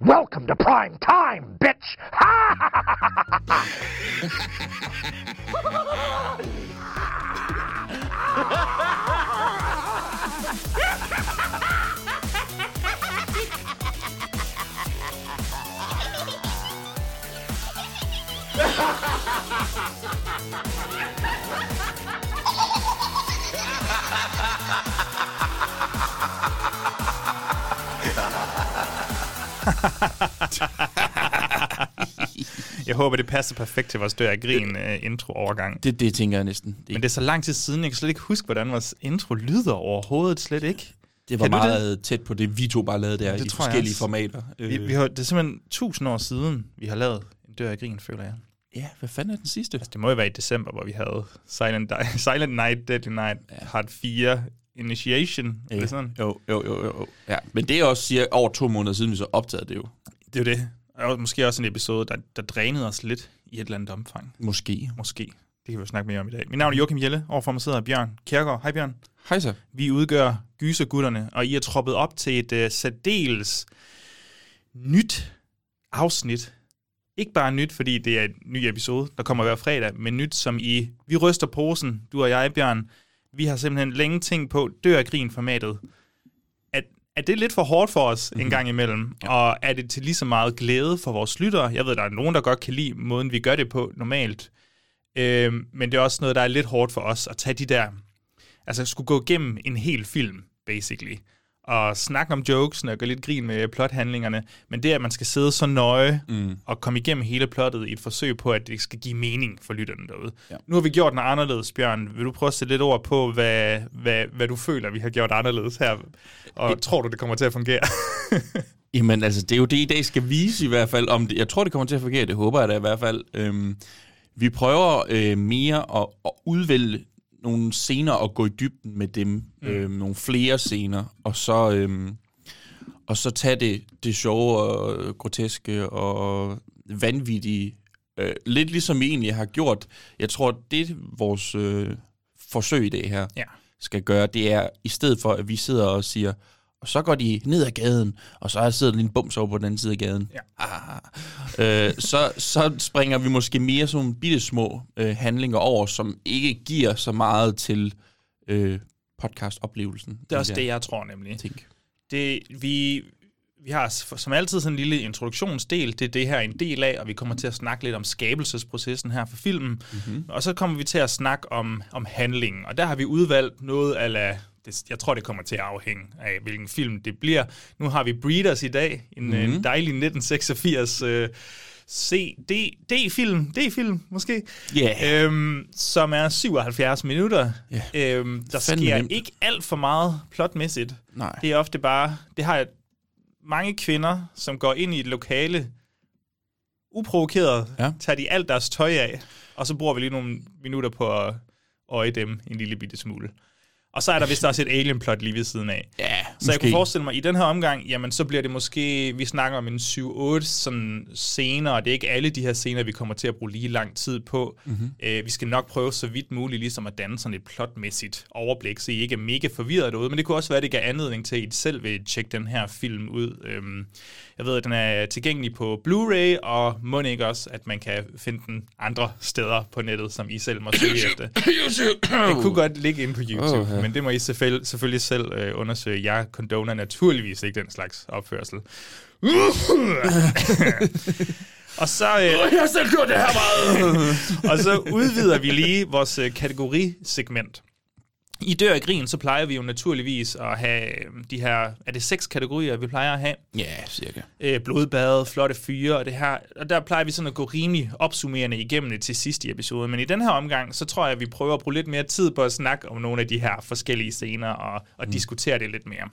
Welcome to prime time, bitch! Jeg håber, det passer perfekt til vores dør af grin uh, intro-overgang. Det, det tænker jeg næsten. Det, Men det er så lang tid siden, jeg kan slet ikke huske, hvordan vores intro lyder overhovedet slet ikke. det var kan meget det? tæt på det, vi to bare lavede der Det i forskellige formater. Vi, Øh, vi har, det er simpelthen tusind år siden, vi har lavet en dør af grin, føler jeg. Ja, hvad fanden er den sidste? Altså, det må jo være i december, hvor vi havde Silent, Di- Silent Night, Deadly Night, ja. Part 4, Initiation. Ja. Det, er sådan. Jo, jo, jo, jo. Ja. Men det er også cirka over to måneder siden, vi så opdagede det jo. det er jo det. Og måske også en episode, der, der drænede os lidt i et eller andet omfang. Måske. Måske. Det kan vi jo snakke mere om i dag. Mit navn er Joachim Jelle, overfor mig sidder Bjørn Kjærgaard. Hej Bjørn. Hej så. Vi udgør Gysergutterne, og I er troppet op til et uh, særdeles nyt afsnit. Ikke bare nyt, fordi det er en ny episode, der kommer hver fredag, men nyt som i, vi ryster posen, du og jeg, Bjørn. Vi har simpelthen længe tænkt på dør af grin formatet. Er, er det lidt for hårdt for os mm-hmm. en gang imellem? Ja. Og er det til lige så meget glæde for vores lyttere? Jeg ved, der er nogen, der godt kan lide måden, vi gør det på normalt. Øhm, men det er også noget, der er lidt hårdt for os at tage de der altså skulle gå igennem en hel film, basically, og snakke om jokesene og gå lidt grin med plothandlingerne, men det, at man skal sidde så nøje mm. og komme igennem hele plottet i et forsøg på, at det skal give mening for lytterne derude. Ja. Nu har vi gjort noget anderledes, Bjørn. Vil du prøve at sætte lidt ord på, hvad, hvad, hvad du føler, vi har gjort anderledes her? Og Et- tror du, det kommer til at fungere? Jamen altså, det er jo det, i dag skal vise i hvert fald. Om det, jeg tror, det kommer til at fungere, det håber jeg da i hvert fald. Øhm, vi prøver øh, mere at, at udvælge nogle scener og gå i dybden med dem. Mm. Øhm, nogle flere scener, og så, øhm, og så tage det, det sjove og groteske og vanvittige. Øh, lidt ligesom vi egentlig har gjort. Jeg tror, det vores øh, forsøg i dag her ja. skal gøre, det er, i stedet for, at vi sidder og siger, og så går de ned ad gaden, og så sidder der en bums over på den anden side af gaden. Ja. Ah. Øh, så, så springer vi måske mere sådan nogle bitte små øh, handlinger over, som ikke giver så meget til øh, podcast-oplevelsen. Det er også det, jeg tror nemlig. Tænk. Det, vi, vi har som altid sådan en lille introduktionsdel. Det er det her er en del af, og vi kommer til at snakke lidt om skabelsesprocessen her for filmen. Mm-hmm. Og så kommer vi til at snakke om, om handlingen. Og der har vi udvalgt noget ala... Det, jeg tror, det kommer til at afhænge af, hvilken film det bliver. Nu har vi Breeders i dag. En, mm-hmm. en dejlig 1986 øh, C, D, D-film, D-film måske, Yeah. øhm, som er 77 minutter. Ja. Øhm, der Fandme sker nemt. ikke alt for meget plotmæssigt. Nej. Det er ofte bare, det har mange kvinder, som går ind i et lokale, uprovokeret, ja. tager de alt deres tøj af, og så bruger vi lige nogle minutter på at øje dem en lille bitte smule. Og så er der vist også et alien-plot lige ved siden af. Ja, Så jeg kunne forestille mig, at i den her omgang, jamen så bliver det måske, vi snakker om en 7-8 sådan scener, og det er ikke alle de her scener, vi kommer til at bruge lige lang tid på. Mm-hmm. Øh, vi skal nok prøve så vidt muligt ligesom at danne sådan et plotmæssigt overblik, så I ikke er mega forvirret derude, men det kunne også være, at det gav anledning til, at I selv vil tjekke den her film ud. Øhm, jeg ved, at den er tilgængelig på Blu-ray, og må ikke også, at man kan finde den andre steder på nettet, som I selv må søge efter. Det kunne godt ligge inde på YouTube, ja. men det må I selvfølgelig, selvfølgelig selv øh, undersøge. Jeg condoner naturligvis ikke den slags opførsel. og så... Øh, Jeg har selv gjort det her meget! og så udvider vi lige vores øh, kategorisegment. I Dør af Grin, så plejer vi jo naturligvis at have øh, de her, er det seks kategorier, vi plejer at have? ja, cirka. Øh, blodbad, flotte fyre og det her. Og der plejer vi sådan at gå rimelig opsummerende igennem det til sidst i episoden. Men i den her omgang, så tror jeg, at vi prøver at bruge lidt mere tid på at snakke om nogle af de her forskellige scener og, og mm. diskutere det lidt mere.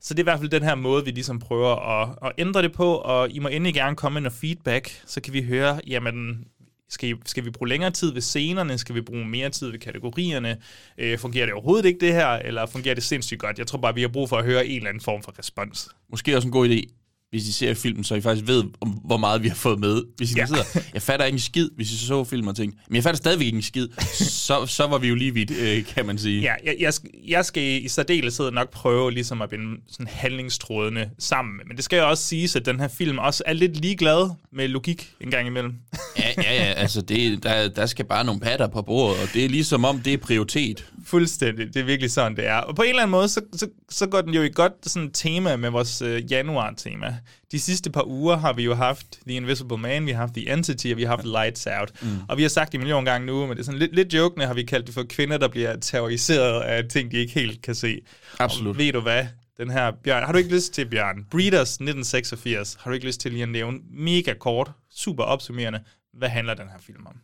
Så det er i hvert fald den her måde, vi ligesom prøver at, at ændre det på, og I må endelig gerne komme med noget feedback, så kan vi høre, jamen, skal, I, skal vi bruge længere tid ved scenerne? Skal vi bruge mere tid ved kategorierne? Øh, fungerer det overhovedet ikke det her, eller fungerer det sindssygt godt? Jeg tror bare, vi har brug for at høre en eller anden form for respons. Måske også en god idé hvis I ser filmen, så I faktisk ved, om, hvor meget vi har fået med. Hvis I Ja. ja. sidder, jeg fatter ikke en skid, hvis I så filmen og tænkte, men jeg fatter stadigvæk ikke en skid, så, så var vi jo lige vidt, øh, kan man sige. Ja, jeg, jeg, skal, jeg skal i særdeleshed nok prøve ligesom at binde sådan handlingstrådene sammen. Men det skal jo også siges, at den her film også er lidt ligeglad med logik en gang imellem. Ja, ja, ja altså det, der, der skal bare nogle patter på bordet, og det er ligesom om, det er prioritet. Fuldstændig. Det er virkelig sådan, det er. Og på en eller anden måde, så, så, så går den jo i godt sådan tema med vores øh, januar-tema. De sidste par uger har vi jo haft The Invisible Man, vi har haft The Entity, og vi har haft Lights Out. Mm. Og vi har sagt det en million gange nu, men det er sådan lidt, lidt jokende, har vi kaldt det for kvinder, der bliver terroriseret af ting, de ikke helt kan se. Absolut. Og ved du hvad? Den her, Bjørn, har du ikke lyst til, Bjørn? Breeders 1986, har du ikke lyst til lige at nævne mega kort, super opsummerende, hvad handler den her film om?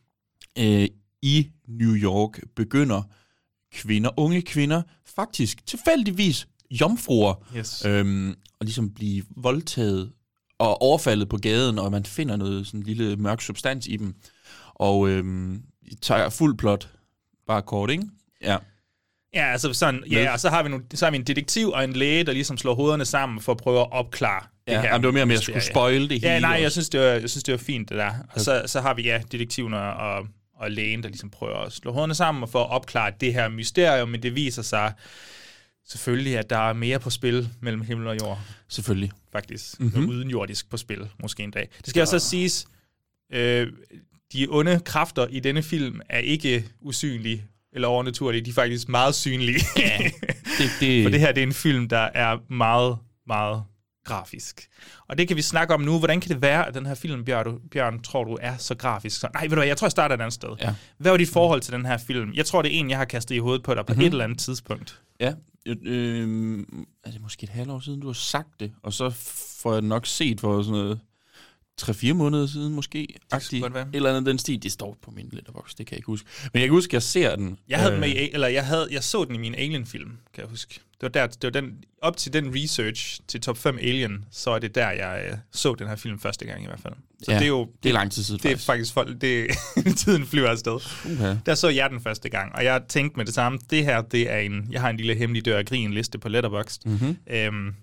øh, i New York begynder kvinder, unge kvinder, faktisk tilfældigvis jomfruer, Yes. øhm, og ligesom blive voldtaget og overfaldet på gaden, og man finder noget sådan lille mørk substans i dem. Og øhm, tager fuld plot, bare kort, ikke? Ja. Ja, altså sådan, ja, og så har, vi nogle, så har vi en detektiv og en læge, der ligesom slår hovederne sammen for at prøve at opklare Ja, det her. jamen, det var mere, om jeg skulle spoil det Ja, hele nej, jeg synes, det var, jeg synes, det var fint, det der. Og så, så har vi, ja, detektiven og, og, og lægen, der ligesom prøver at slå hovederne sammen og for at opklare det her mysterium, men det viser sig selvfølgelig, at der er mere på spil mellem himmel og jord, Selvfølgelig. faktisk. Mhm. Mm-hmm. Uden jordisk på spil, måske en dag. Det skal også så siges, øh, de onde kræfter i denne film er ikke usynlige eller overnaturlige, de er faktisk meget synlige. Ja. Det, det, For det her det er en film, der er meget, meget grafisk. Og det kan vi snakke om nu. Hvordan kan det være, at den her film, Bjørn, Bjørn tror du, er så grafisk? Så, nej, ved du hvad, jeg tror, jeg starter et andet sted. Ja. Hvad var dit forhold til den her film? Jeg tror, det er en, jeg har kastet i hovedet på dig på Mhm. mm-hmm. et eller andet tidspunkt. Ja, øh, er det måske et halvt år siden, du har sagt det, og så får jeg nok set for sådan noget 3-4 måneder siden måske. Agtigt. godt være. Eller andet den stil. Det står på min letterbox, det kan jeg ikke huske. Men jeg kan huske, at jeg ser den. Jeg havde øh, den med i, eller jeg, havde, jeg så den i min Alien-film, kan jeg huske. Det var, der, det var den, op til den research til top 5 Alien, så er det der, jeg øh, så den her film første gang i hvert fald. Så Ja, det er jo Det er lang tid siden, det er faktisk folk, det, tiden flyver afsted. Uha. Der så jeg den første gang, og jeg tænkte med det samme, det her, det er en, jeg har en lille hemmelig dør af grin liste på Letterboxd. Mm-hmm. Øhm,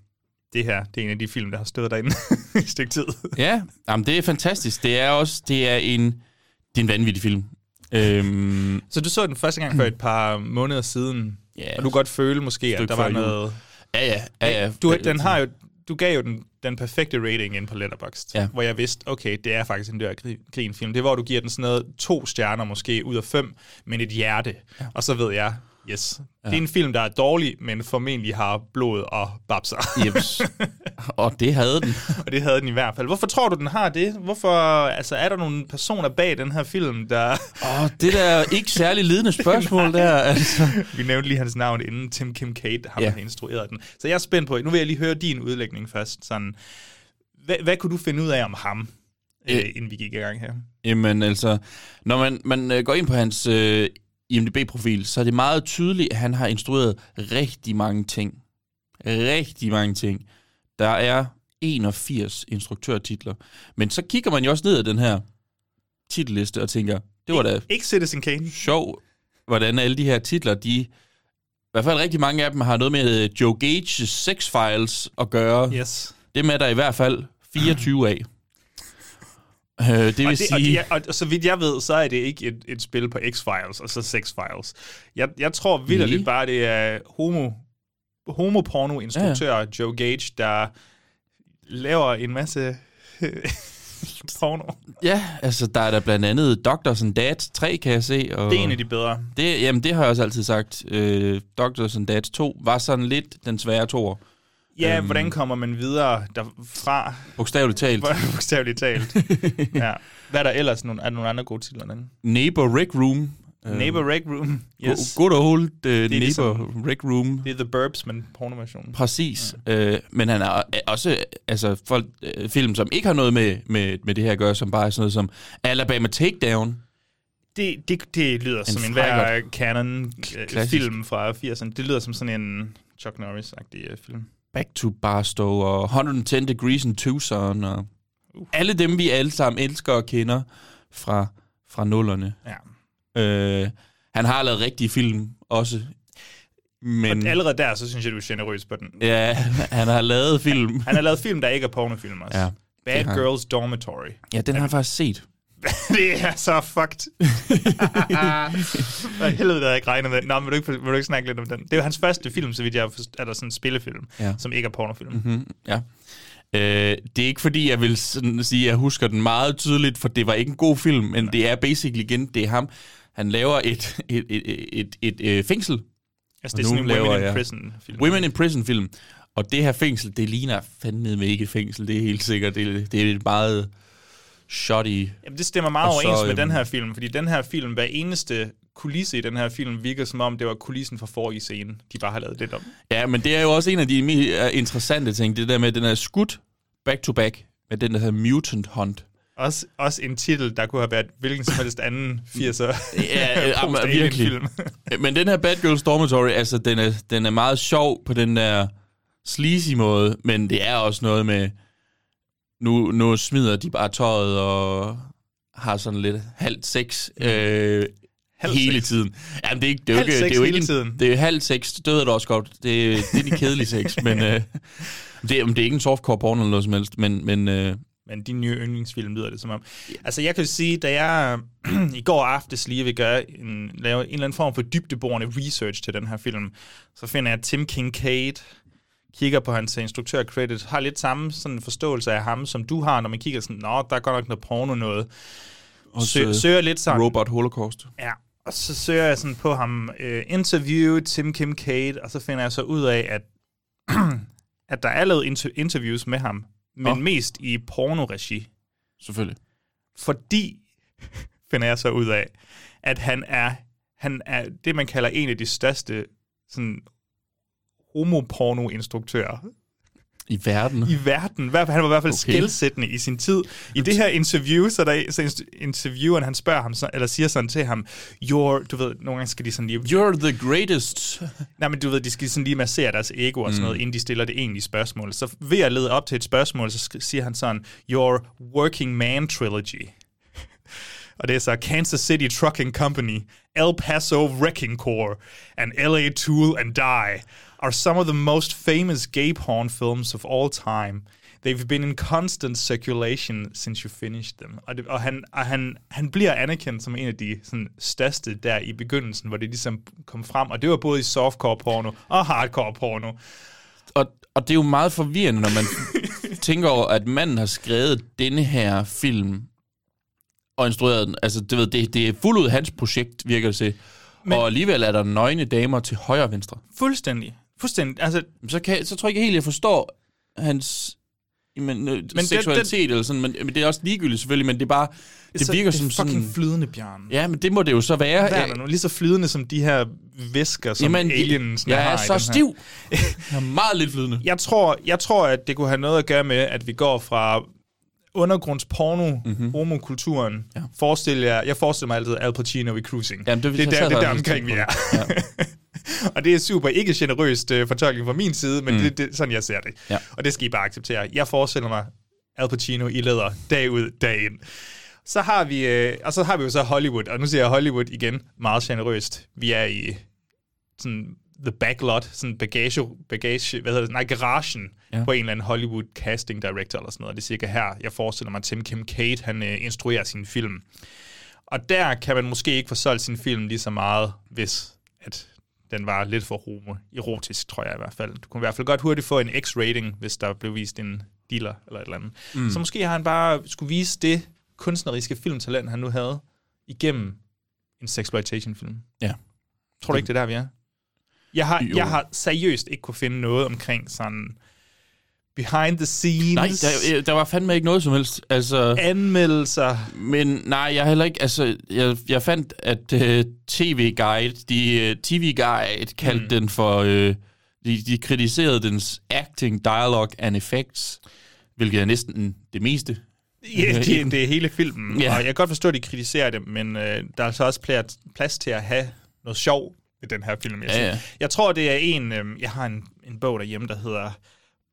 det her, det er en af de film, der har stået derinde i et stykke tid. Ja, jamen, det er fantastisk. Det er også det er en, det er en vanvittig film. Øhm, Så du så den første gang for et par måneder siden, ja, og du kan godt føle måske, at der var jul. noget... ja, ja, ja, ja. Du, den har jo, du gav jo den, den perfekte rating ind på Letterboxd, Ja. hvor jeg vidste, okay, det er faktisk en dør af gri- grin-film. Det er, hvor du giver den sådan noget to stjerner måske ud af fem, men et hjerte. Ja. Og så ved jeg, yes, ja. det er en film, der er dårlig, men formentlig har blod og babser. Jeps. Og det havde den. Og det havde den i hvert fald. Hvorfor tror du, den har det? Hvorfor, altså, er der nogle personer bag den her film, der... Åh, det der er ikke særlig lidende spørgsmål der. Altså. Vi nævnte lige hans navn inden Tim Kim Kate, ham Ja. har instrueret den. Så jeg er spændt på, nu vil jeg lige høre din udlægning først. Sådan, hvad, hvad kunne du finde ud af om ham, øh, Øh. inden vi gik i gang her? Jamen altså, når man, man øh, går ind på hans øh, IMDb-profil, så er det meget tydeligt, at han har instrueret rigtig mange ting. Rigtig mange ting. Der er 81 instruktørtitler. Men så kigger man jo også ned ad den her titelliste og tænker, det var da Ikke Citizen Kane. sjov, hvordan alle de her titler, de... I hvert fald rigtig mange af dem har noget med øh, Joe Gage's Sex Files at gøre. Yes. Dem er der i hvert fald 24 af. Øh, det vil Og, det, sige... og, er- og, og så vidt jeg ved, så er det ikke et, et spil på X-Files og så Sex-Files. Jeg, jeg tror vidderligt Nej. bare, det er homo, homoporno-instruktør ja. Joe Gage, der laver en masse porno. Ja, altså der er der blandt andet Doctors and Dads 3, kan jeg se. Og Det er en af de bedre. det, jamen, det har jeg også altid sagt. Øh, Doctors and Dads 2 var sådan lidt den svære toer. Ja, Øhm. hvordan kommer man videre derfra? Bogstaveligt talt. Bogstaveligt talt. ja. Hvad er der ellers? Nogle, er der nogle andre gode titler? Den? Neighbor Rick Room. Øh, Neighbor Rec Room. Yes. Good old uh, Neighbor ligesom- Rick Room. Det er The Burbs, men pornoversionen. Præcis. Ja. Øh, men han er også altså, folk, øh, film, som ikke har noget med, med, med det her at gøre, som bare er sådan noget som Alabama Takedown. Det, det, det lyder en som en hver canon-film Klassisk. fra 80'erne. Det lyder som sådan en Chuck Norris-agtig øh, film. Back to Barstow og 110 Degrees in Tucson og uh. alle dem, vi alle sammen elsker og kender fra, fra nullerne. Ja. Øh, han har lavet rigtige film også. Men Allerede der, så synes jeg, du er generøs på den. ja, han har lavet film. Han har lavet film, der ikke er pornofilm også. Ja, Bad han. Girls Dormitory. Ja, den har jeg faktisk set. det er så fucked. Hvad helvede, det havde jeg ikke regnet med. Nå, men vil du, ikke, vil du ikke snakke lidt om den? Det er jo hans første film, så vidt jeg har forstået, eller sådan en spillefilm, Ja. som ikke er pornofilm. Mm, ja. Øh, det er ikke fordi, jeg vil sådan sige, at jeg husker den meget tydeligt, for det var ikke en god film, men det er basically igen, det er ham. Han laver et, et, et, et, et, et fængsel, Altså, det er sådan en laver Women in Prison film. Women in Prison film, og det her fængsel, det ligner fandme med ikke et fængsel, det er helt sikkert. Det, det er et meget shoddy. Jamen, det stemmer meget Og så, overens med øhm, den her film, fordi den her film, hver eneste kulisse i den her film, virker som om, det var kulissen fra forrige scene, de bare har lavet lidt om. Ja, men det er jo også en af de interessante ting, det der med, at den er skudt back-to-back med den der hedder Mutant Hunt. Også, også en titel, der kunne have været hvilken som helst anden 80'er Ja, ja, men virkelig. film. Men den her Bad Girls Dormitory, altså, den er, den er meget sjov på den der sleazy måde, men det er også noget med, nu, nu smider de bare tøjet og har sådan lidt halvt sex øh, Halv hele sex. tiden. Jamen, det er, ikke, det er jo Halv ikke, det er jo hele ikke tiden. En, det er halvt sex, det døde det også godt. Det, det er de kedelige sex, men øh, det, er- det er ikke en softcore porno eller noget som helst, men, men øh, Men din nye yndlingsfilm lyder det som om. Altså, jeg kan sige, da jeg i går aftes lige vil gøre en, lave en eller anden form for dybdeborende research til den her film, så finder jeg Tim Kincaid, kigger på hans instruktør-credit, har lidt samme sådan forståelse af ham, som du har, når man kigger sådan, nå, der er godt nok noget porno noget. Også, Sø, øh, søger lidt sådan, Robot Holocaust. Ja, og så søger jeg sådan på ham, uh, interview Tim Kincaid, og så finder jeg så ud af, at, at der er lavet inter- interviews med ham, men Nå. mest i pornoregi. Selvfølgelig. Fordi, finder jeg så ud af, at han er, han er det, man kalder en af de største sådan, homoporno-instruktører I verden. i verden. Han var i hvert fald Okay. skældsættende i sin tid. I det her interview, så, der, så intervieweren, han spørger ham, så, eller siger sådan til ham, you're, du ved, nogle gange skal de sådan lige, You're the greatest. nej, men du ved, de skal sådan lige massere deres ego og sådan noget, inden de stiller det egentlige spørgsmål. Så ved at lede op til et spørgsmål, så siger han sådan, your working man trilogy. Og det er så Kansas City Trucking Company, El Paso Wrecking Corps, and LA Tool and Die are some of the most famous gay porn films of all time. They've been in constant circulation since you finished them. Og, det, og, han, og han, han bliver anerkendt som en af de sådan, største der i begyndelsen, hvor det ligesom kom frem. Og det var både i softcore porno og hardcore porno. Og, og det er jo meget forvirrende, når man tænker over, at manden har skrevet denne her film og instrueret den. Altså, du ved, det, det er fuldt ud hans projekt, virker det til. Men, Men- og alligevel er der nøgne damer til højre og venstre. Fuldstændig. Fuldstændig. Altså, Så, kan, så tror jeg ikke helt, jeg forstår hans jamen, men den- seksualitet eller sådan, men, men det er også ligegyldigt selvfølgelig, men det er bare, det så, virker det som fucking sådan... flydende, Bjørn. Ja, men det må det jo så være. Hvad er der nu? Lige så flydende som de her væsker, som Jamen, aliens jeg har er så stiv. Jeg er meget lidt flydende. Jeg tror, jeg tror, at det kunne have noget at gøre med, at vi går fra undergrundsporno, mm-hmm. homokulturen. Ja. Forestil jer, jeg forestiller mig altid Al Pacino i Cruising. Jamen, det, det, er jeg der, sad det er der omkring, vi er. det. og det er super ikke generøst uh, fortolkning fra min side, men mm. det, det, sådan jeg ser det. Ja. Og det skal I bare acceptere. Jeg forestiller mig Al Pacino i læder dag ud, dag ind. Så har vi, øh, og så har vi jo så Hollywood, og nu siger jeg Hollywood igen, meget generøst. Vi er i sådan the backlot, sådan bagage, bagage hvad hedder det, nej, garagen Ja. på en eller anden Hollywood casting director eller sådan noget. Det er cirka her, jeg forestiller mig, Tim Kate, han øh, instruerer sin film. Og der kan man måske ikke få solgt sin film lige så meget, hvis at den var lidt for homo-erotisk, tror jeg i hvert fald. Du kunne i hvert fald godt hurtigt få en X-rating, hvis der blev vist en dealer eller et eller andet. Mm. Så måske har han bare skulle vise det kunstneriske filmtalent, han nu havde, igennem en sexploitation-film. Ja. Tror du ikke, det er der, vi er? Jeg har, Jo. jeg har seriøst ikke kunne finde noget omkring sådan behind the scenes, Nej, der, der var fandme ikke noget som helst. Altså, anmeldelser. men nej, jeg heller ikke... Altså, jeg, jeg fandt, at uh, TV Guide, de, uh, TV Guide kaldte mm. den for... Uh, de, de kritiserede dens acting, dialogue and effects, hvilket er næsten det meste. Ja, det, det er hele filmen. Ja. Og jeg kan godt forstå, at de kritiserer det, men øh, der er så også plads, til at have noget sjov i den her film. Jeg, Ja, ja. jeg tror, det er en... Øh, jeg har en, en bog derhjemme, der hedder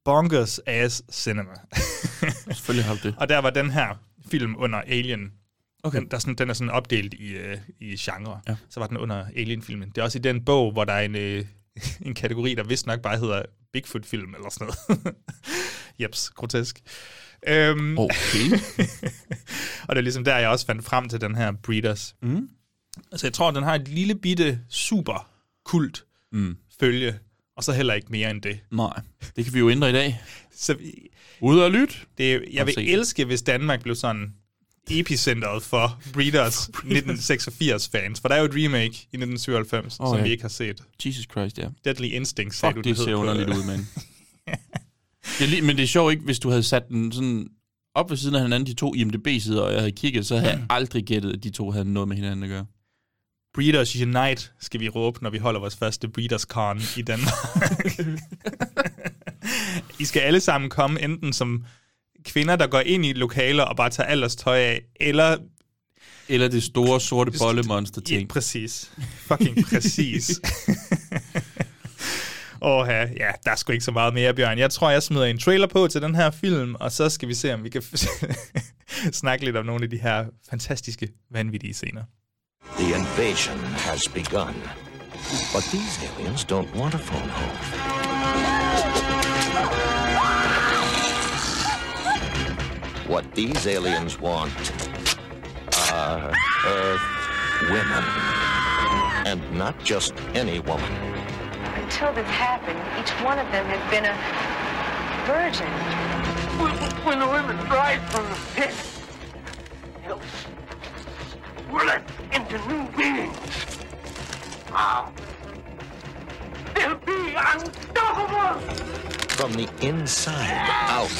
Bonkers Ass Cinema. Selvfølgelig har det. og der var den her film under Alien. Okay. Den, der er sådan, den er sådan opdelt i, øh, i genre. Ja. Så var den under Alien-filmen. Det er også i den bog, hvor der er en, øh, en kategori, der vist nok bare hedder Bigfoot-film eller sådan noget. Jeps, grotesk. Øhm, Okay. og det er ligesom der, jeg også fandt frem til den her Breeders. Mm. Altså, jeg tror, den har et lille bitte super kult Mm. følge, og så heller ikke mere end det. Nej, det kan vi jo ændre i dag. Så vi- Ud og lyt. det, jeg vil elske, hvis Danmark blev sådan epicentret for Breeders 1986-fans, for der er jo et remake i 1997, oh, som ja. vi ikke har set. Jesus Christ, ja. Deadly Instinct, sagde Fuck, du, det hed ser underligt ud, mand. det er lige, men det er sjovt ikke, hvis du havde sat den sådan op ved siden af hinanden, de to IMDb-sider, og jeg havde kigget, så havde jeg aldrig gættet, at de to havde noget med hinanden at gøre. Breeders Unite, skal vi råbe, når vi holder vores første Breeders Con i Danmark. I skal alle sammen komme enten som kvinder, der går ind i lokaler og bare tager alders tøj af, eller... Eller det store sorte bollemonster Ja, ting. præcis. Fucking præcis. Åh ja, ja, der er sgu ikke så meget mere, Bjørn. Jeg tror, jeg smider en trailer på til den her film, og så skal vi se, om vi kan snakke lidt om nogle af de her fantastiske, vanvittige scener. The invasion has begun. But these aliens don't want a phone home. What these aliens want are Earth women. And not just any woman. Until this happened, each one of them has been a virgin. When the women rise from the pit, they'll into new beings. Ah, they'll be unstoppable! From the inside out.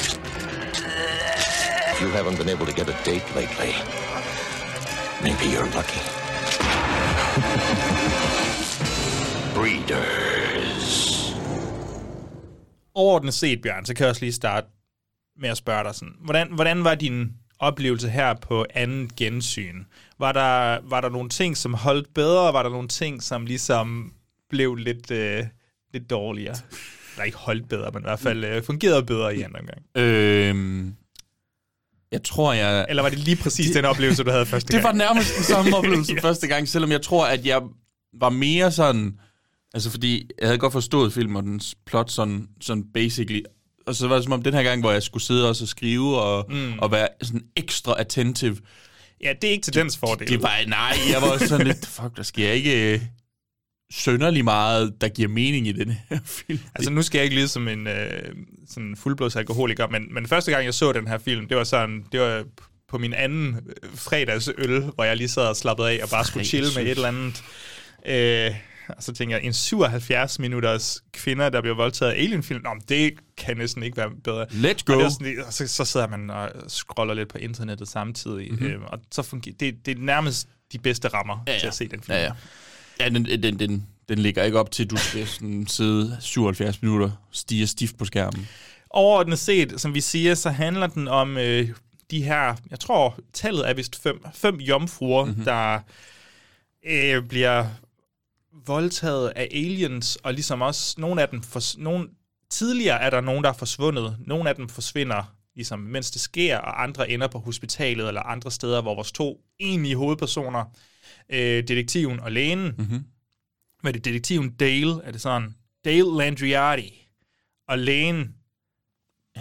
If you haven't been able to get a date lately, maybe you're lucky. Breeders. overordnet set, Bjørn, så kan jeg også lige starte med at spørge dig sådan, hvordan, hvordan var din oplevelse her på anden gensyn? Var der, var der nogle ting, som holdt bedre, var der nogle ting, som ligesom blev lidt, øh, lidt dårligere? Eller ikke holdt bedre, men i hvert fald øh, fungerede bedre i anden omgang. Øhm, jeg tror, jeg... Eller var det lige præcis den oplevelse, du havde første Det gang? var nærmest den samme oplevelse ja. første gang, selvom jeg tror, at jeg var mere sådan... Altså, fordi jeg havde godt forstået filmen og dens plot sådan, sådan basically. Og så var det som om den her gang, hvor jeg skulle sidde også og skrive og, mm. og være sådan ekstra attentive. Ja, det er ikke til dens fordel. Det var, nej, jeg var sådan lidt, fuck, der sker ikke øh, sønderlig meget, der giver mening i den her film. Altså nu skal jeg ikke lyde som en øh, sådan fuldblods alkoholiker, men, men første gang jeg så den her film, det var sådan, det var på min anden øh, fredagsøl, hvor jeg lige sad og slappede af og bare skulle chille med et eller andet. Øh, og så tænker jeg, en 77 minutters kvinder, der bliver voldtaget af alienfilm, Nå, det kan næsten ikke være bedre. Let's Og, go. er sådan, og så, så sidder man og scroller lidt på internettet samtidig, mm-hmm. øh, og så fungerer det, det er nærmest de bedste rammer ja, ja. til at se den film. Ja, ja. Ja, den, den, den, den ligger ikke op til, at du skal sådan sidde 77 minutter stige stift på skærmen. Overordnet set, som vi siger, så handler den om øh, de her, jeg tror, tallet er vist fem, fem jomfruer, mm-hmm. der øh, bliver voldtaget af aliens, og ligesom også nogle af dem, for, nogle, tidligere er der nogen, der er forsvundet, nogle af dem forsvinder, ligesom mens det sker, og andre ender på hospitalet eller andre steder, hvor vores to egentlige hovedpersoner, øh, detektiven og lægen, mm-hmm. hvad er det, detektiven Dale, er det sådan, Dale Landriati, og lægen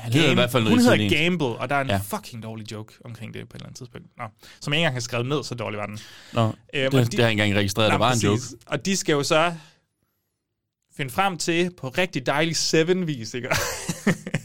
Han hedder i hvert fald noget hun hedder. Gamble, og der er en ja. Fucking dårlig joke omkring det på et eller andet tidspunkt. Nå, som jeg ikke engang har skrevet ned, så dårlig var den. Nå, Øhm, det, de- det har jeg ikke engang registreret, Nå, der var en joke. præcis. Og de skal jo så finde frem til på rigtig dejlig Seven-vis, ikke?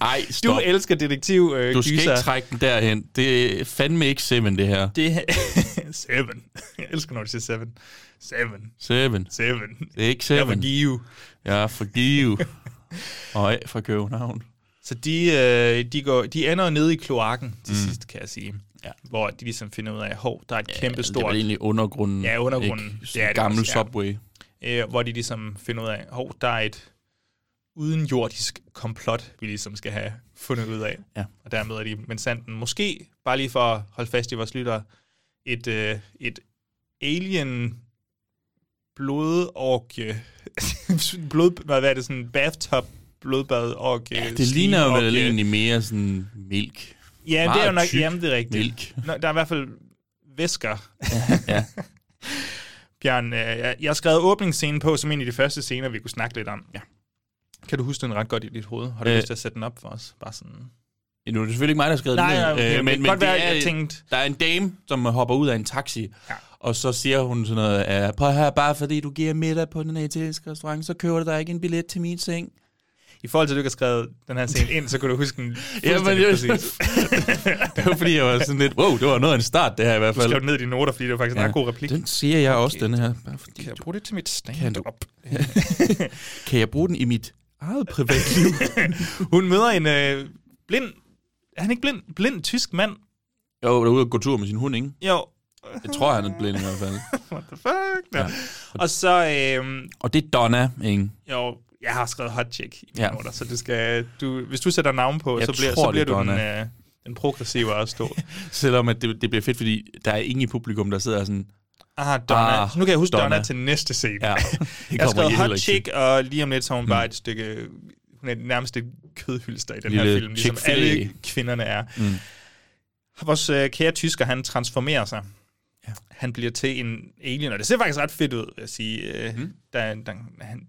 Ej, Du stop. elsker detektiv øh, Du skal gyser. ikke trække den derhen. Det er fandme ikke Seven, det her. Det Seven. Jeg elsker, når du siger Seven. Seven. Seven. Seven. Det er ikke Jeg Seven. Jeg er for Give. Og af fra København. Så de, øh, de, går, de ender nede i kloakken til mm. sidst, kan jeg sige. Ja. Hvor de ligesom finder ud af, hov, der er et ja, kæmpe Det stort... er vel egentlig undergrunden. Ja, undergrunden. Ikke? Det er det gammel ja. subway. øh, hvor de ligesom finder ud af, hov, der er et udenjordisk komplot, vi ligesom skal have fundet ud af. Ja. Og dermed er de med sanden måske, bare lige for at holde fast i vores lyttere, et, øh, et alien blodorgie. Blod, hvad er det, sådan bathtub blodbad orgie. Ja, det ligner jo vel egentlig mere sådan milk. Ja, det er meget jo nok, jamen det er rigtigt. milk. Nå, der er i hvert fald væsker. Ja. Bjørn, øh, jeg, jeg har skrevet åbningsscenen på som en af de første scener, vi kunne snakke lidt om. Ja. Kan du huske den ret godt i dit hoved? Har du øh, lyst til at sætte den op for os? Bare sådan... Ja, Nu er det selvfølgelig ikke mig, der har skrevet Nej, det ned, nej, okay, øh, men, kan men godt det være, er, jeg tænkte- der er en dame, som hopper ud af en taxi, Ja. og så siger hun sådan noget, prøv her, bare fordi du giver middag på den italienske restaurant, så køber du dig ikke en billet til min seng. I forhold til, at du ikke har skrevet den her scene ind, så kunne du huske den Ja, men jeg, præcis. det var fordi, jeg var sådan lidt, wow, det var noget af en start, det her i hvert Du fald. skrev den ned i dine noter, fordi det var faktisk en ret god replik. Den siger jeg også, den her. Bare fordi, Kan jeg bruge det til mit Kan stand-up? kan jeg bruge den i mit eget privatliv? Hun møder en øh, blind... Er han ikke blind? Blind tysk mand? jo, der er ude og gå tur med sin hund, ikke? Jo. Jeg tror, han er blind i hvert fald. What the fuck? Ja. Ja. Og så... Øh, Og det er Donna, ikke? jo, jeg har skrevet hot chick i Ja. noter, så det skal, du, hvis du sætter navn på, Jeg så bliver, tror, så bliver er du den, øh, den progressive også to. Selvom at det, det bliver fedt, fordi der er ingen i publikum, der sidder sådan, Ah, Donna. Ah, nu kan jeg huske Donna, Donna. til næste scene. ja, jeg har skrevet hot chick, og lige om lidt så hun bare et stykke... Hun er nærmest et kødhylster i den her Lille film, ligesom alle kvinderne er. Mm. Vores øh, kære tysker, han transformerer sig. Ja. Han bliver til en alien, og det ser faktisk ret fedt ud, jeg sige. Øh, Mm. der, der, han,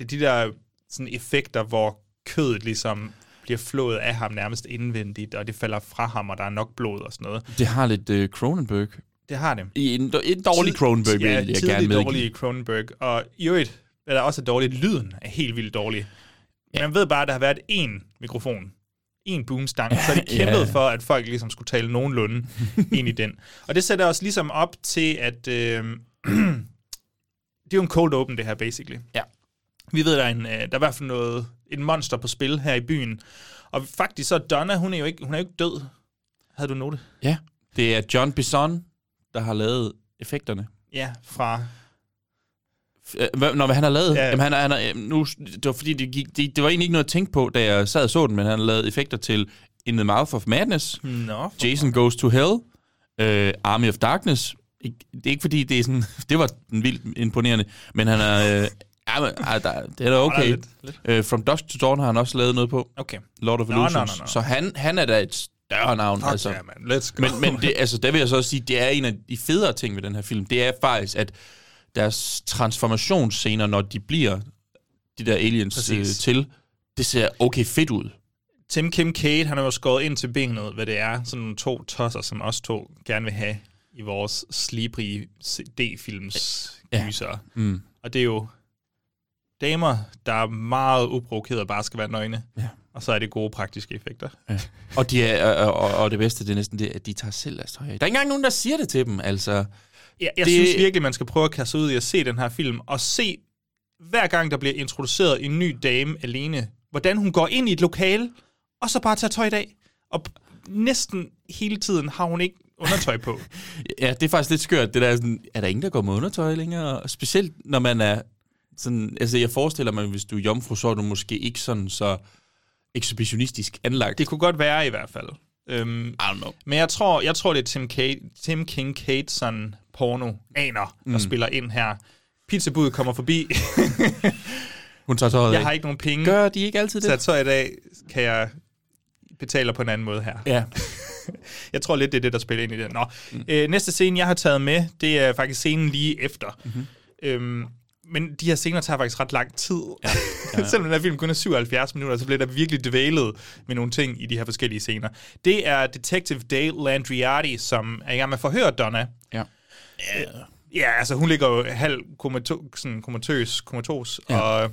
det er de der sådan, effekter, hvor kødet ligesom bliver flået af ham nærmest indvendigt, og det falder fra ham, og der er nok blod og sådan noget. Det har lidt uh, Cronenberg. Det har det. I en, en dårlig Cronenberg, vil ja, jeg gerne tidlig medgive. dårlig Cronenberg. Og i øvrigt, hvad der også er dårligt, lyden er helt vildt dårlig. Ja. Man ved bare, at der har været én mikrofon, en boomstang, så de Ja. kæmpet for, at folk ligesom skulle tale nogenlunde ind i den. Og det sætter os ligesom op til, at øh, det er jo en cold open, det her, basically. Ja. Vi ved, der er, en, øh, der er i hvert fald noget, et monster på spil her i byen. Og faktisk så er Donna, hun er jo ikke, hun er jo ikke død. Havde du notet? Ja, det er John Bisson, der har lavet effekterne. Ja, fra... Øh, hvad- Når han har lavet... Ja. Ja. Jamen, han, han, er- nu, det var fordi, det, gik, det, det var egentlig ikke noget at tænke på, da jeg sad og så den, men han har lavet effekter til In the Mouth of Madness, for Jason Goes to Hell, uh, Army of Darkness. Ik- Det er ikke fordi, det er sådan... Det var vildt imponerende, men han er... Uh, ja, men, ah, der, det er da okay. lidt- lidt. Uh, From Dusk to Dawn har han også lavet noget på. Okay. Lord of nå, Illusions. nå, nå. Så han, han er da et større navn. Fuck altså. yeah, man. Let's go. Men, men det, altså, der vil jeg så også sige, det er en af de federe ting ved den her film. Det er faktisk, at deres transformationsscener, når de bliver de der aliens øh, Præcis. til, det ser okay fedt ud. Tim Kim Kate, han har jo skåret ind til benet, hvad det er. Sådan nogle to tosser, som os to gerne vil have i vores slibrige D-films Ja. gyser. Mm. Og det er jo damer, der er meget uprovokeret og bare skal være nøgne. Ja. Og så er det gode praktiske effekter. Og, de er, og, og, og det bedste, det er næsten det, at de tager selv af Der er ikke engang nogen, der siger det til dem. Altså, Jeg, jeg det... Synes virkelig, man skal prøve at kaste sig ud i at se den her film, og se hver gang, der bliver introduceret en ny dame alene, hvordan hun går ind i et lokale, og så bare tager tøj af. Og næsten hele tiden har hun ikke undertøj på. ja, det er faktisk lidt skørt. Det der er, sådan, er der ingen, der går med undertøj længere? Og specielt når man er sådan... Altså, jeg forestiller mig, hvis du er jomfru, så er du måske ikke sådan så ekshibitionistisk anlagt. Det kunne godt være i hvert fald. Øhm, I don't know. men jeg tror, jeg tror det er Tim, Kate, Tim King Kate sådan porno-aner, der mm. spiller ind her. Pizzabuddet kommer forbi. Hun tager tøjet jeg har ikke nogen penge. Gør de ikke altid det? Så i dag, kan jeg betale på en anden måde her. Ja. Jeg tror lidt, det er det, der spiller ind i det. Nå. Mm. Øh, næste scene, jeg har taget med, det er faktisk scenen lige efter. Mm-hmm. Øhm, men de her scener tager faktisk ret lang tid. Ja. Ja, ja. Selvom den her film kun er 77 minutter, så bliver der virkelig dvælet med nogle ting i de her forskellige scener. Det er Detective Dale Landriati, som er i gang med at forhøre Donna. Ja. Ja, altså hun ligger jo halv komato, sådan komatøs, komatos, ja. og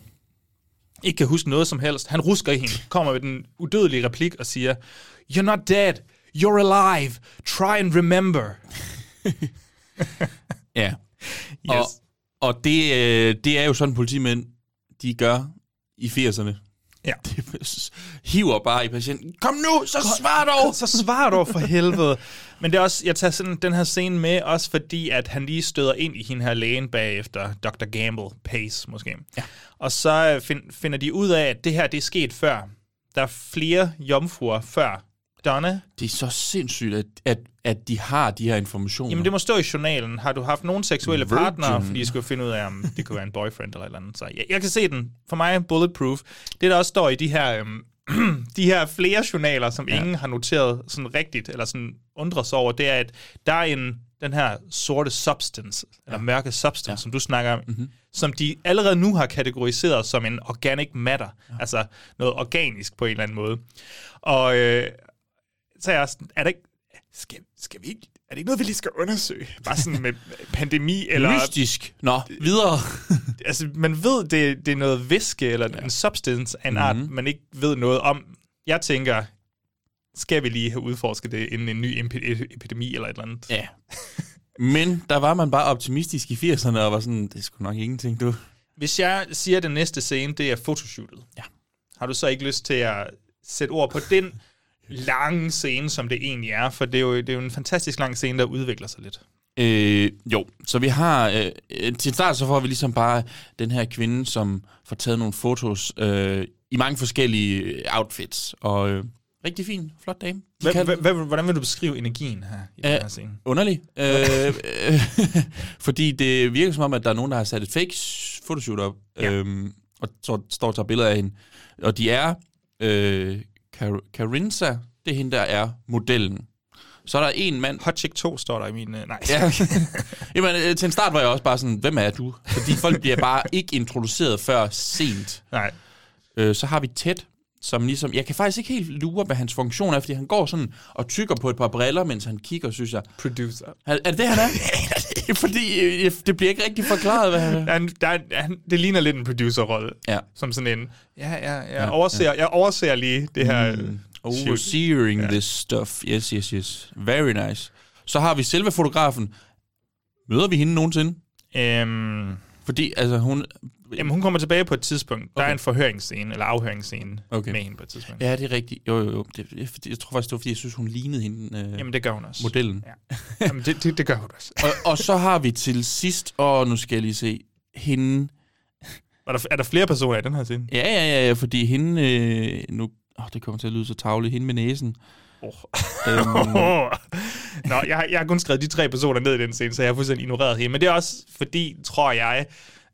ikke kan huske noget som helst. Han rusker i hende, kommer med den udødelige replik og siger, You're not dead, you're alive, try and remember. Ja. Yes. Og, og det, øh, det er jo sådan, politimænd, de gør i 80'erne. Ja. De hiver bare i patienten. Kom nu, så svar dog! Så svar dog for helvede. Men det er også, jeg tager sådan den her scene med, også fordi, at han lige støder ind i hende her lægen bagefter, Dr. Gamble, Pace måske. Ja. Og så øh, find, finder de ud af, at det her, det er sket før. Der er flere jomfruer før Donna. Det er så sindssygt, at, at, at de har de her informationer. Jamen, det må stå i journalen. Har du haft nogle seksuelle Virgin. partnere, fordi jeg skulle finde ud af, om det kunne være en boyfriend eller et eller andet. Så jeg, jeg kan se den. For mig, bulletproof. Det, der også står i de her, øhm, de her flere journaler, som ja. ingen har noteret sådan rigtigt, eller sådan undret sig over, det er, at der er en den her sorte substance, eller mørke substance, ja. som du snakker om, mm-hmm. som de allerede nu har kategoriseret som en organic matter, ja. altså noget organisk på en eller anden måde. Og øh, så er jeg sådan, er det ikke, skal, skal vi ikke, er det ikke noget, vi lige skal undersøge? Bare sådan med pandemi, eller... Mystisk. Nå, videre. altså, man ved, det, det er noget væske, eller ja. en substance af en mm-hmm. art, man ikke ved noget om. Jeg tænker, skal vi lige have udforsket det inden en ny epi- epidemi eller et eller andet? Ja. Men der var man bare optimistisk i 80'erne og var sådan, det sgu nok ingenting, du. Hvis jeg siger, at den næste scene, det er fotoshootet, Ja. har du så ikke lyst til at sætte ord på den lange scene, som det egentlig er? For det er jo, det er jo en fantastisk lang scene, der udvikler sig lidt. Øh, jo, så vi har... Øh, til start så får vi ligesom bare den her kvinde, som får taget nogle fotos øh, i mange forskellige øh, outfits. Og øh, rigtig fin, flot dame. De Hvad, kan- hvad, hvordan vil du beskrive energien her i den Ja. her scene? Underlig. Øh, øh, fordi det virker som om, at der er nogen, der har sat et fake photoshoot op, Ja. øhm, og så står og tager billeder af hende. Og de er øh, Kar- Carinza, det er hende, der er modellen. Så er der en mand... Hot Chick 2 står der i min... øh, Nej. Ja. Jamen, øh, til en start var jeg også bare sådan, hvem er du? Fordi folk bliver bare ikke introduceret før sent. Nej. Øh, så har vi Ted, som ligesom... Jeg kan faktisk ikke helt lure, hvad hans funktion er, fordi han går sådan og tykker på et par briller, mens han kigger, synes jeg. Producer. Er, er det det, han er? Fordi øh, det bliver ikke rigtig forklaret, hvad han er. Der er, er, han, det ligner lidt en producerrolle. Ja. Som sådan en... Ja, ja, jeg, overser, jeg overser lige det her... Mm. Overseeing ja. this stuff. Yes, yes, yes. Very nice. Så har vi selve fotografen. Møder vi hende nogensinde? Øhm, Fordi, altså, hun... jamen, hun kommer tilbage på et tidspunkt. Der Okay. er en forhøringsscene, eller afhøringsscene Okay. med hende på et tidspunkt. Ja, det er rigtigt. Jo, jo, jo. Det, jeg, jeg tror faktisk, det var, fordi jeg synes, hun lignede hende, øh, Jamen, det gør hun også. modellen. Ja. Jamen, det, det, det gør hun også. og, og så har vi til sidst... Åh, nu skal jeg lige se. Hende... Er der, er der flere personer i den her scene? Ja, ja, ja, ja fordi hende... Øh, nu... Åh, det kommer til at lyde så tavligt. Hende med næsen. Oh. Øhm, Nå, jeg, jeg har kun skrevet de tre personer ned i den scene, så jeg har fuldstændig ignoreret hende. Men det er også fordi, tror jeg,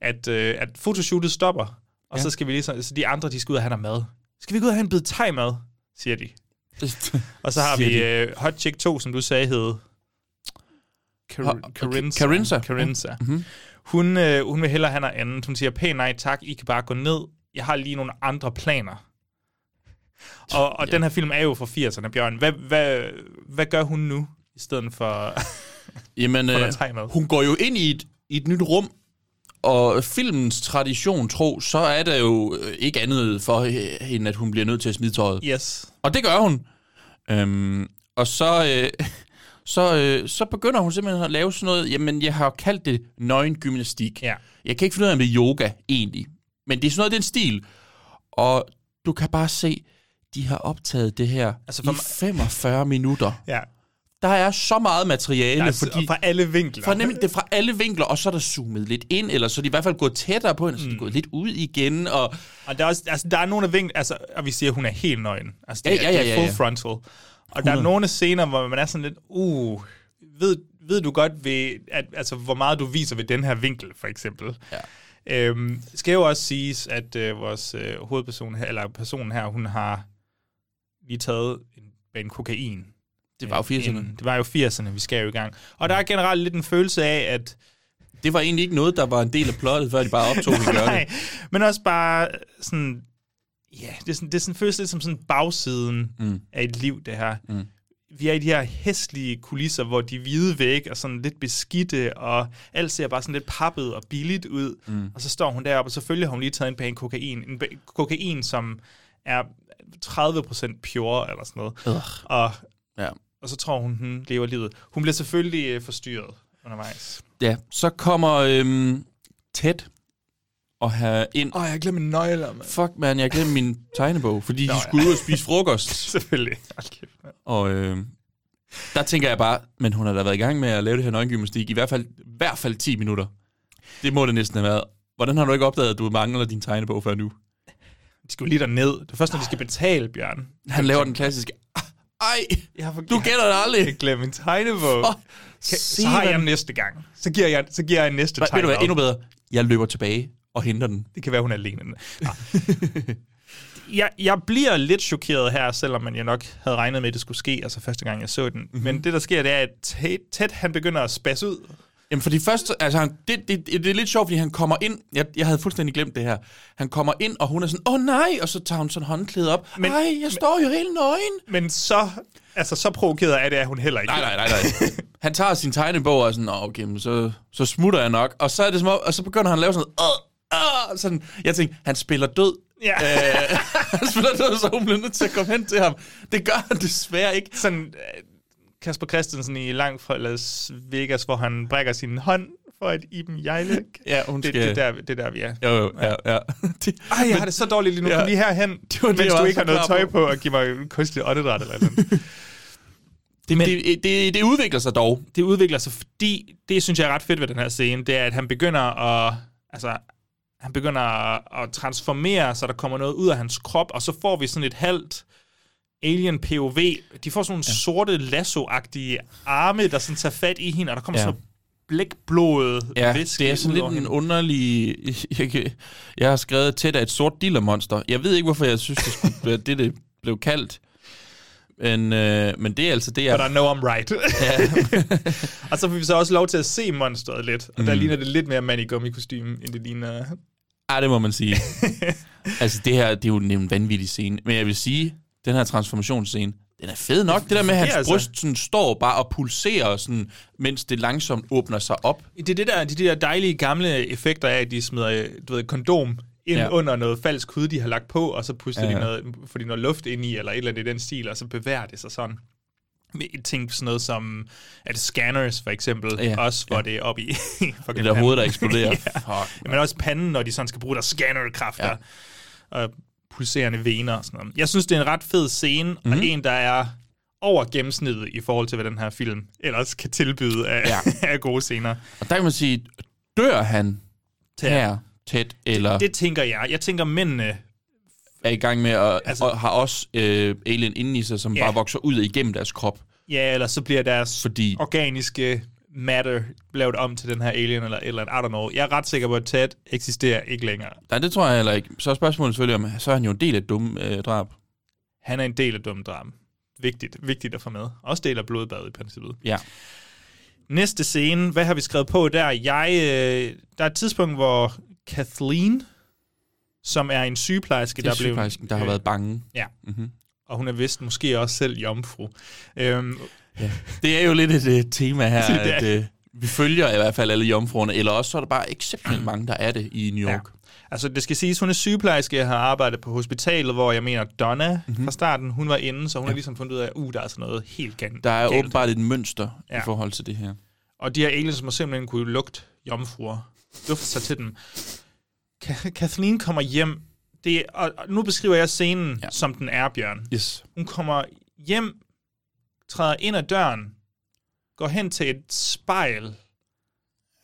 at, øh, at fotoshootet stopper. Og Ja. så skal vi lige så, de andre, de skal ud og have noget mad. Skal vi gå ud og have en bid thai-mad, siger de. Og så har vi øh, Hot Chick 2, som du sagde hed. Kar-. Carinza. Carinza. Mhm. Hun, øh, hun vil hellere have noget andet. Hun siger, pænt nej tak, I kan bare gå ned. Jeg har lige nogle andre planer. Og, og ja. den her film er jo fra 80'erne, Bjørn. Hvad, hvad, hvad gør hun nu, i stedet for... Jamen, Få øh, hun går jo ind i et, i et nyt rum, og filmens tradition tro, så er der jo øh, ikke andet for hende, at hun bliver nødt til at smide tøjet. yes. Og det gør hun. Øhm, og så, øh, så, øh, så begynder hun simpelthen at lave sådan noget, jamen jeg har kaldt det nøgengymnastik. Ja. Jeg kan ikke finde ud af, om det er yoga egentlig, men det er sådan noget den stil. Og du kan bare se, de har optaget det her Altså, for i mig- 45 minutter. Ja. Der er så meget materiale, Altså, fordi... fra alle vinkler. For nemlig, det er fra alle vinkler, og så er der zoomet lidt ind, eller så er de i hvert fald gået tættere på hende, så er de gået lidt ud igen, og Og der er, også, altså, der er nogle af vinklerne, altså, og vi siger, at hun er helt nøgen. Altså, det, Ja, er- ja, ja, det er ja, full ja. frontal. Og der er 100. nogle scener, hvor man er sådan lidt, uh, ved, ved du godt, ved, at, altså, hvor meget du viser ved den her vinkel, for eksempel. Ja. Øhm, skal jo også siges, at øh, vores øh, hovedperson her, eller personen her, hun har lige taget en, en kokain. Det var jo 80'erne. En- Det var jo 80'erne, vi skal jo i gang. Og der er generelt lidt en følelse af, at Det var egentlig ikke noget, der var en del af plottet, før de bare optog det gøre det. men også bare sådan... Ja, det er sådan, det er sådan, føles lidt som sådan bagsiden mm. af et liv, det her. Mm. Vi er i de her hæslige kulisser, hvor de hvide væg er sådan lidt beskidte, og alt ser bare sådan lidt pappet og billigt ud. Mm. Og så står hun deroppe, og så følger hun lige taget en bag kokain. En kokain, som er 30% pure, eller sådan noget. Ugh. Og, Ja. Og så tror hun, hun lever livet. Hun bliver selvfølgelig øh, forstyrret undervejs. ja, så kommer øhm, Ted og have ind. Åh, oh, jeg glemmer nøgler, mand. Fuck, man, jeg glemte min tegnebog, fordi Nå, de ja. skulle ud og spise frokost. Selvfølgelig. Hold kæft. Og øh, der tænker jeg bare, men hun har da været i gang med at lave det her nøgengymnastik i hvert fald, i hvert fald 10 minutter. Det må det næsten have været. Hvordan har du ikke opdaget, at du mangler din tegnebog før nu? De skal jo lige derned. Det er først, når de skal betale, Bjørn. Han laver den klassiske, "Ah, ej, Jeg har for... du gætter det aldrig. Jeg glemmer min tegnebog. Åh, Kan, så har jeg den næste gang. Så giver jeg, så giver jeg en næste Ved du hvad, endnu bedre? Jeg løber tilbage og henter den. Det kan være, hun er alene. Ah. jeg, jeg bliver lidt chokeret her, selvom man jo nok havde regnet med, at det skulle ske, altså første gang, jeg så den. Mm-hmm. Men det, der sker, det er, at Ted, Ted han begynder at spasse ud. Jamen, fordi først, altså, han, det, det, det, er lidt sjovt, fordi han kommer ind, jeg, jeg havde fuldstændig glemt det her, han kommer ind, og hun er sådan, åh oh, nej, og så tager hun sådan håndklædet op, men, Men- nej, jeg står jo helt nøgen. Men så, altså, så provokeret er det, at hun heller ikke. Nej, nej, nej, nej. Han tager sin tegnebog og sådan, "Nå, okay, men så, så smutter jeg nok. Og så er det som om, og så begynder han at lave sådan, øh, øh, sådan. Jeg tænkte, han spiller død. Ja. Øh, han spiller død, så hun bliver nødt til at komme hen til ham. Det gør han desværre ikke. Sådan Kasper Christensen i langt fra Las Vegas, hvor han brækker sin hånd for et Iben Jejle. Ja, hun det, skal- det, det, der, det der, vi er. Jo, jo, ja, ja. Det, Ej, jeg har det så dårligt lige nu. Ja. Kom lige herhen, Det var det, mens du ikke har noget tøj på. på, og give mig en kunstig åndedræt eller noget. det, det, det, det udvikler sig dog. det udvikler sig, fordi det synes jeg er ret fedt ved den her scene, det er, at han begynder at, altså, han begynder at, at transformere, så der kommer noget ud af hans krop, og så får vi sådan et halvt alien POV. De får sådan nogle ja. sorte lasso-agtige arme, der sådan tager fat i hende, og der kommer Ja. sådan blækblodet Ja, det er sådan lidt en underlig... Jeg, kan- jeg har skrevet tæt af et sort dillermonster. Jeg ved ikke, hvorfor jeg synes, det skulle det, det blev kaldt. Men, øh, men det er altså det, jeg... But I know I'm right. og så får vi så også lov til at se monsteret lidt, og der Mm. ligner det lidt mere mand i gummikostyme, end det ligner... Ej, det må man sige. altså, det her, det er jo en vanvittig scene. Men jeg vil sige, den her transformationsscene, den er fed nok. Det der med, at hans altså- bryst sådan, står bare og pulserer, sådan, mens det langsomt åbner sig op. Det er det der, de der dejlige gamle effekter af, at de smider du ved, kondom ind Ja. under noget falsk hud, de har lagt på, og så puster Ja, de noget, får de noget luft ind i, eller et eller andet i den stil, og så bevæger det sig sådan. Med ting sådan noget som, at scanners for eksempel, Ja, også hvor ja. det er oppe i Det der hoved, der eksploderer. ja. Fuck, Men også panden, når de sådan skal bruge deres scannerkræfter, ja. og pulserende vener og sådan noget. Jeg synes, det er en ret fed scene, Mhm. mm-hmm. og en, der er over gennemsnittet i forhold til, hvad den her film ellers kan tilbyde af, Ja. af gode scener. Og der kan man sige, dør han Tæt. her tæt, eller Det tænker jeg. Jeg tænker, mændene er i gang med at, altså, Altså- og har også øh, alien inde i sig, som Ja. bare vokser ud igennem deres krop. Ja, eller så bliver deres Fordi- organiske matter lavet om til den her alien, eller, eller I don't know. Jeg er ret sikker på, at Ted eksisterer ikke længere. Nej, det tror jeg heller ikke. Så er spørgsmålet selvfølgelig, om så er han jo en del af et dumme øh, drab. Han er en del af dumme drama. Vigtigt, vigtigt at få med. Også del af blodbadet i princippet. Ja. Næste scene, hvad har vi skrevet på der? Jeg, øh, der er et tidspunkt, hvor Kathleen, som er en sygeplejerske, Det er der blev... sygeplejersken, der har været bange. Ja, Mm-hmm. og hun er vist måske også selv jomfru. Øhm, Det er jo lidt et uh, tema her, er- at uh, vi følger i hvert fald alle jomfruerne, eller også så er der bare exceptionelt mange, der er det i New York. Altså, det skal siges, hun er sygeplejerske, jeg har arbejdet på hospitalet, hvor jeg mener, Donna Mhm. mm-hmm. fra starten, hun var inde, så hun ja. har ligesom fundet ud af, uh, der er altså noget helt galt. Der er galt. åbenbart et mønster ja. i Ja. forhold til det her. Og de her aliens må simpelthen kunne lugte jomfruer, dufte sig til dem. Ka- Kathleen kommer hjem, det, og nu beskriver jeg scenen, Ja. ja. som den er, Bjørn. Yes. Hun kommer hjem, træder ind ad døren, går hen til et spejl,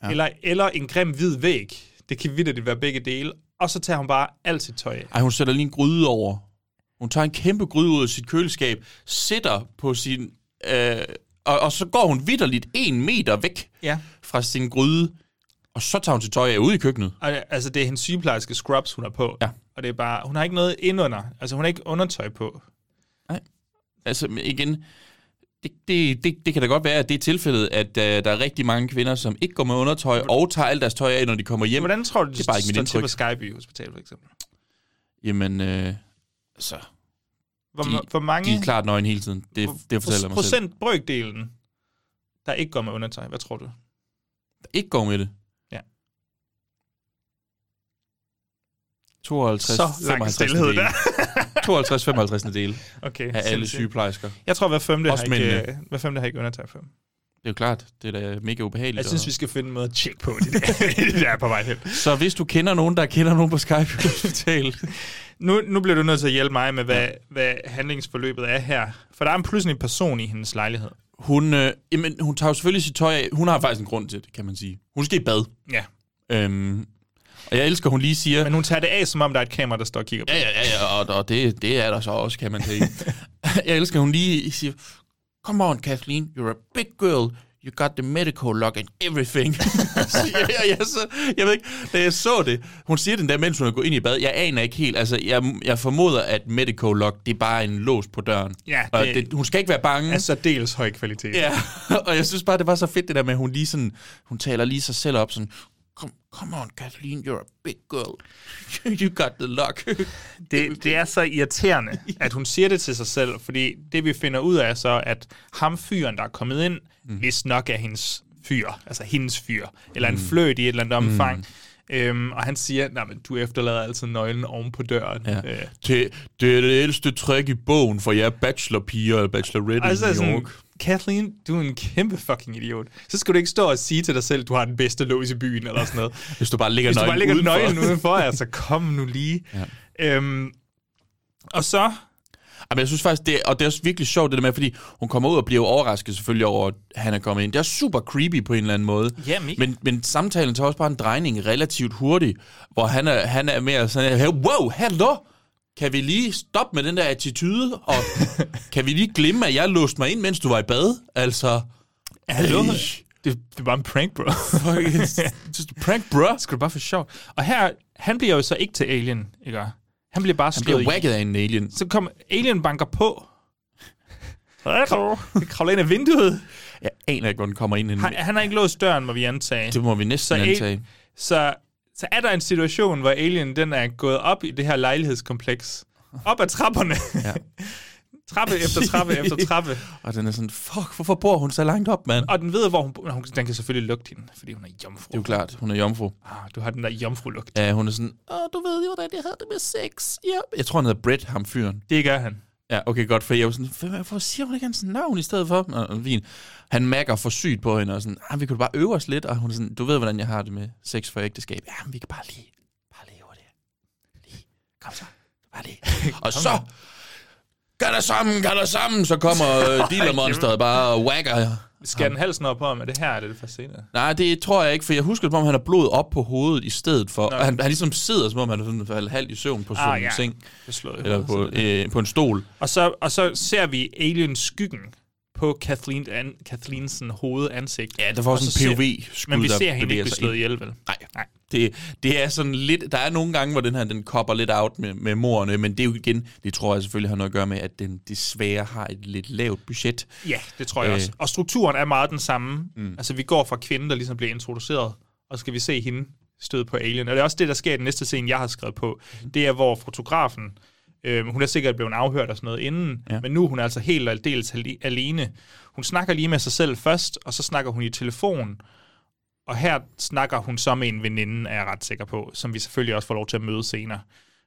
Ja. eller, eller en grim hvid væg. Det kan vidderligt være begge dele. Og så tager hun bare alt sit tøj af. Ej, hun sætter lige en gryde over. Hun tager en kæmpe gryde ud af sit køleskab, sætter på sin... Øh, og, og så går hun vidderligt en meter væk Ja. fra sin gryde, og så tager hun sit tøj af ude i køkkenet. Og, altså, det er hendes sygeplejerske scrubs, hun har på. Ja. Og det er bare, hun har ikke noget indunder. Altså, hun har ikke undertøj på. Altså men igen, det, det, det, det kan da godt være, at det er tilfældet, at uh, der er rigtig mange kvinder, som ikke går med undertøj og tager alt deres tøj af, når de kommer hjem. Hvordan tror du, det er bare ikke mit indtryk. på Skyby Hospital, for eksempel? Jamen, øh, altså, Hvor, De- hvor mange... de er klart nøgen hele tiden. Det, det fortæller mig selv. procent brøkdelen, der ikke går med undertøj. Hvad tror du? Ikke går med det. 52, Så lang stillhed der. 52, 55 del Okay, af alle sygeplejersker. Jeg tror, hver femte, Også har ikke, mændene. øh, hver femte har ikke undertøj på. Det er jo klart, det er da mega ubehageligt. Jeg synes, og- vi skal finde en måde at tjekke på det der, det der er på vej hen. Så hvis du kender nogen, der kender nogen på Skype Hospital, Nu, nu bliver du nødt til at hjælpe mig med, hvad, hvad handlingsforløbet er her. For der er en pludselig en person i hendes lejlighed. hun, øh, jamen, hun tager jo selvfølgelig sit tøj af. Hun har faktisk en grund til det, kan man sige. Hun skal i bad. Ja. Øhm, og jeg elsker, hun lige siger... Men hun tager det af, som om der er et kamera, der står og kigger på. Ja, ja, ja, ja og, og det, det er der så også, kan man sige. jeg elsker, hun lige siger, Come on, Kathleen, you're a big girl. you got the medical lock and everything. så jeg, jeg, jeg, så, jeg ved ikke, da jeg så det, hun siger den der, mens hun er gået ind i bad, jeg aner ikke helt, altså jeg, jeg formoder, at medical lock, det er bare en lås på døren. Ja, og det- det, hun skal ikke være bange. Altså dels høj kvalitet. Ja, og jeg synes bare, det var så fedt det der med, at hun lige sådan, hun taler lige sig selv op sådan, come, come on Kathleen, you're a big girl. you got the lock. Det, det er så irriterende, at hun siger det til sig selv, fordi det vi finder ud af er så, at ham fyren, der er kommet ind, mm. hvis nok er hendes fyr, altså hendes fyr, eller en fløjt i et eller andet omfang, mm. øhm, og han siger, nej, men du efterlader altid nøglen oven på døren. Ja. Øh, det, det er det ældste trick i bogen, for jeg er bachelorpiger eller bachelorette og så er i New sådan, York. Kathleen, du er en kæmpe fucking idiot. Så skal du ikke stå og sige til dig selv, du har den bedste lås i byen, eller sådan noget. Hvis du bare ligger Hvis du bare lægger udenfor. nøglen udenfor, altså kom nu lige. Ja. Øhm, og så Jamen, jeg synes faktisk, det, og det er også virkelig sjovt det der med, fordi hun kommer ud og bliver overrasket selvfølgelig over, at han er kommet ind. Det er super creepy på en eller anden måde. Ja, mega. men, men samtalen tager også bare en drejning relativt hurtigt, hvor han er, han er mere sådan, hey, wow, hallo, kan vi lige stoppe med den der attitude, og kan vi lige glemme, at jeg låste mig ind, mens du var i bad? Altså, Hallo? Det, det var en prank, bro. just prank, bro. Skal du bare for sjov. Og her, han bliver jo så ikke til alien, ikke? Han bliver bare Han slået bliver i- whacket af en alien. Så kommer alien banker på. Det kravler ind af vinduet. Jeg aner ikke, hvor den kommer ind. Han, han har ikke låst døren, må vi antage. Det må vi næsten Så al- antage. Så, så er der en situation, hvor alien den er gået op i det her lejlighedskompleks. Op ad trapperne. Ja. trappe efter trappe efter trappe. Og den er sådan, fuck, hvorfor bor hun så langt op, mand? Og den ved, hvor hun bor. hun Den kan selvfølgelig lugte hende, fordi hun er jomfru. Det er jo klart, hun er jomfru. Ah, du har den der jomfru-lugt. Ja, hun er sådan, åh, du ved jo, hvordan jeg havde det med sex. Ja. Jeg tror, han hedder Brett, ham fyren. Det gør han. Ja, okay, godt, for jeg var sådan, "Hvad- hvorfor siger hun ikke hans navn i stedet for? Nå, fint. Han mærker for sygt på hende, og sådan, ah, vi kunne bare øve os lidt, og hun er sådan, du ved, hvordan jeg har det med sex for ægteskab. Ja, men vi kan bare lige, bare lige hurtigt. Lige, kom så, bare lige. og så, gør det sammen, gør det sammen, så kommer øh, dealermonsteret bare og whacker. Skal den halsen op på ham? Er det her, eller er det for senere? Nej, det tror jeg ikke, for jeg husker, som om han har blod op på hovedet i stedet for. Nå. Og han, han ligesom sidder, som om han er sådan halvt i søvn på sådan Ah, en ja. seng. Det er Eller på, øh, på en stol. Og så, og så ser vi alien skyggen på Kathleen, an, Kathleens hovedansigt. Ja, der får Og sådan så en ser- POV-skud, Men vi ser hende ikke blive slået ihjel, vel? Nej, Nej. det, det er sådan lidt... Der er nogle gange, hvor den her, den kopper lidt out med, med morerne, men det er jo igen, det tror jeg selvfølgelig har noget at gøre med, at den desværre har et lidt lavt budget. Ja, det tror jeg Øh. også. Og strukturen er meget den samme. Mm. Altså, vi går fra kvinden, der ligesom bliver introduceret, og så skal vi se hende støde på alien. Og det er også det, der sker i den næste scene, jeg har skrevet på. Mhm. Det er, hvor fotografen, øh, hun er sikkert blevet afhørt og sådan noget inden, Ja. men nu er hun altså helt og aldeles ale- alene. Hun snakker lige med sig selv først, og så snakker hun i telefon, og her snakker hun så med en veninde, er jeg ret sikker på, som vi selvfølgelig også får lov til at møde senere.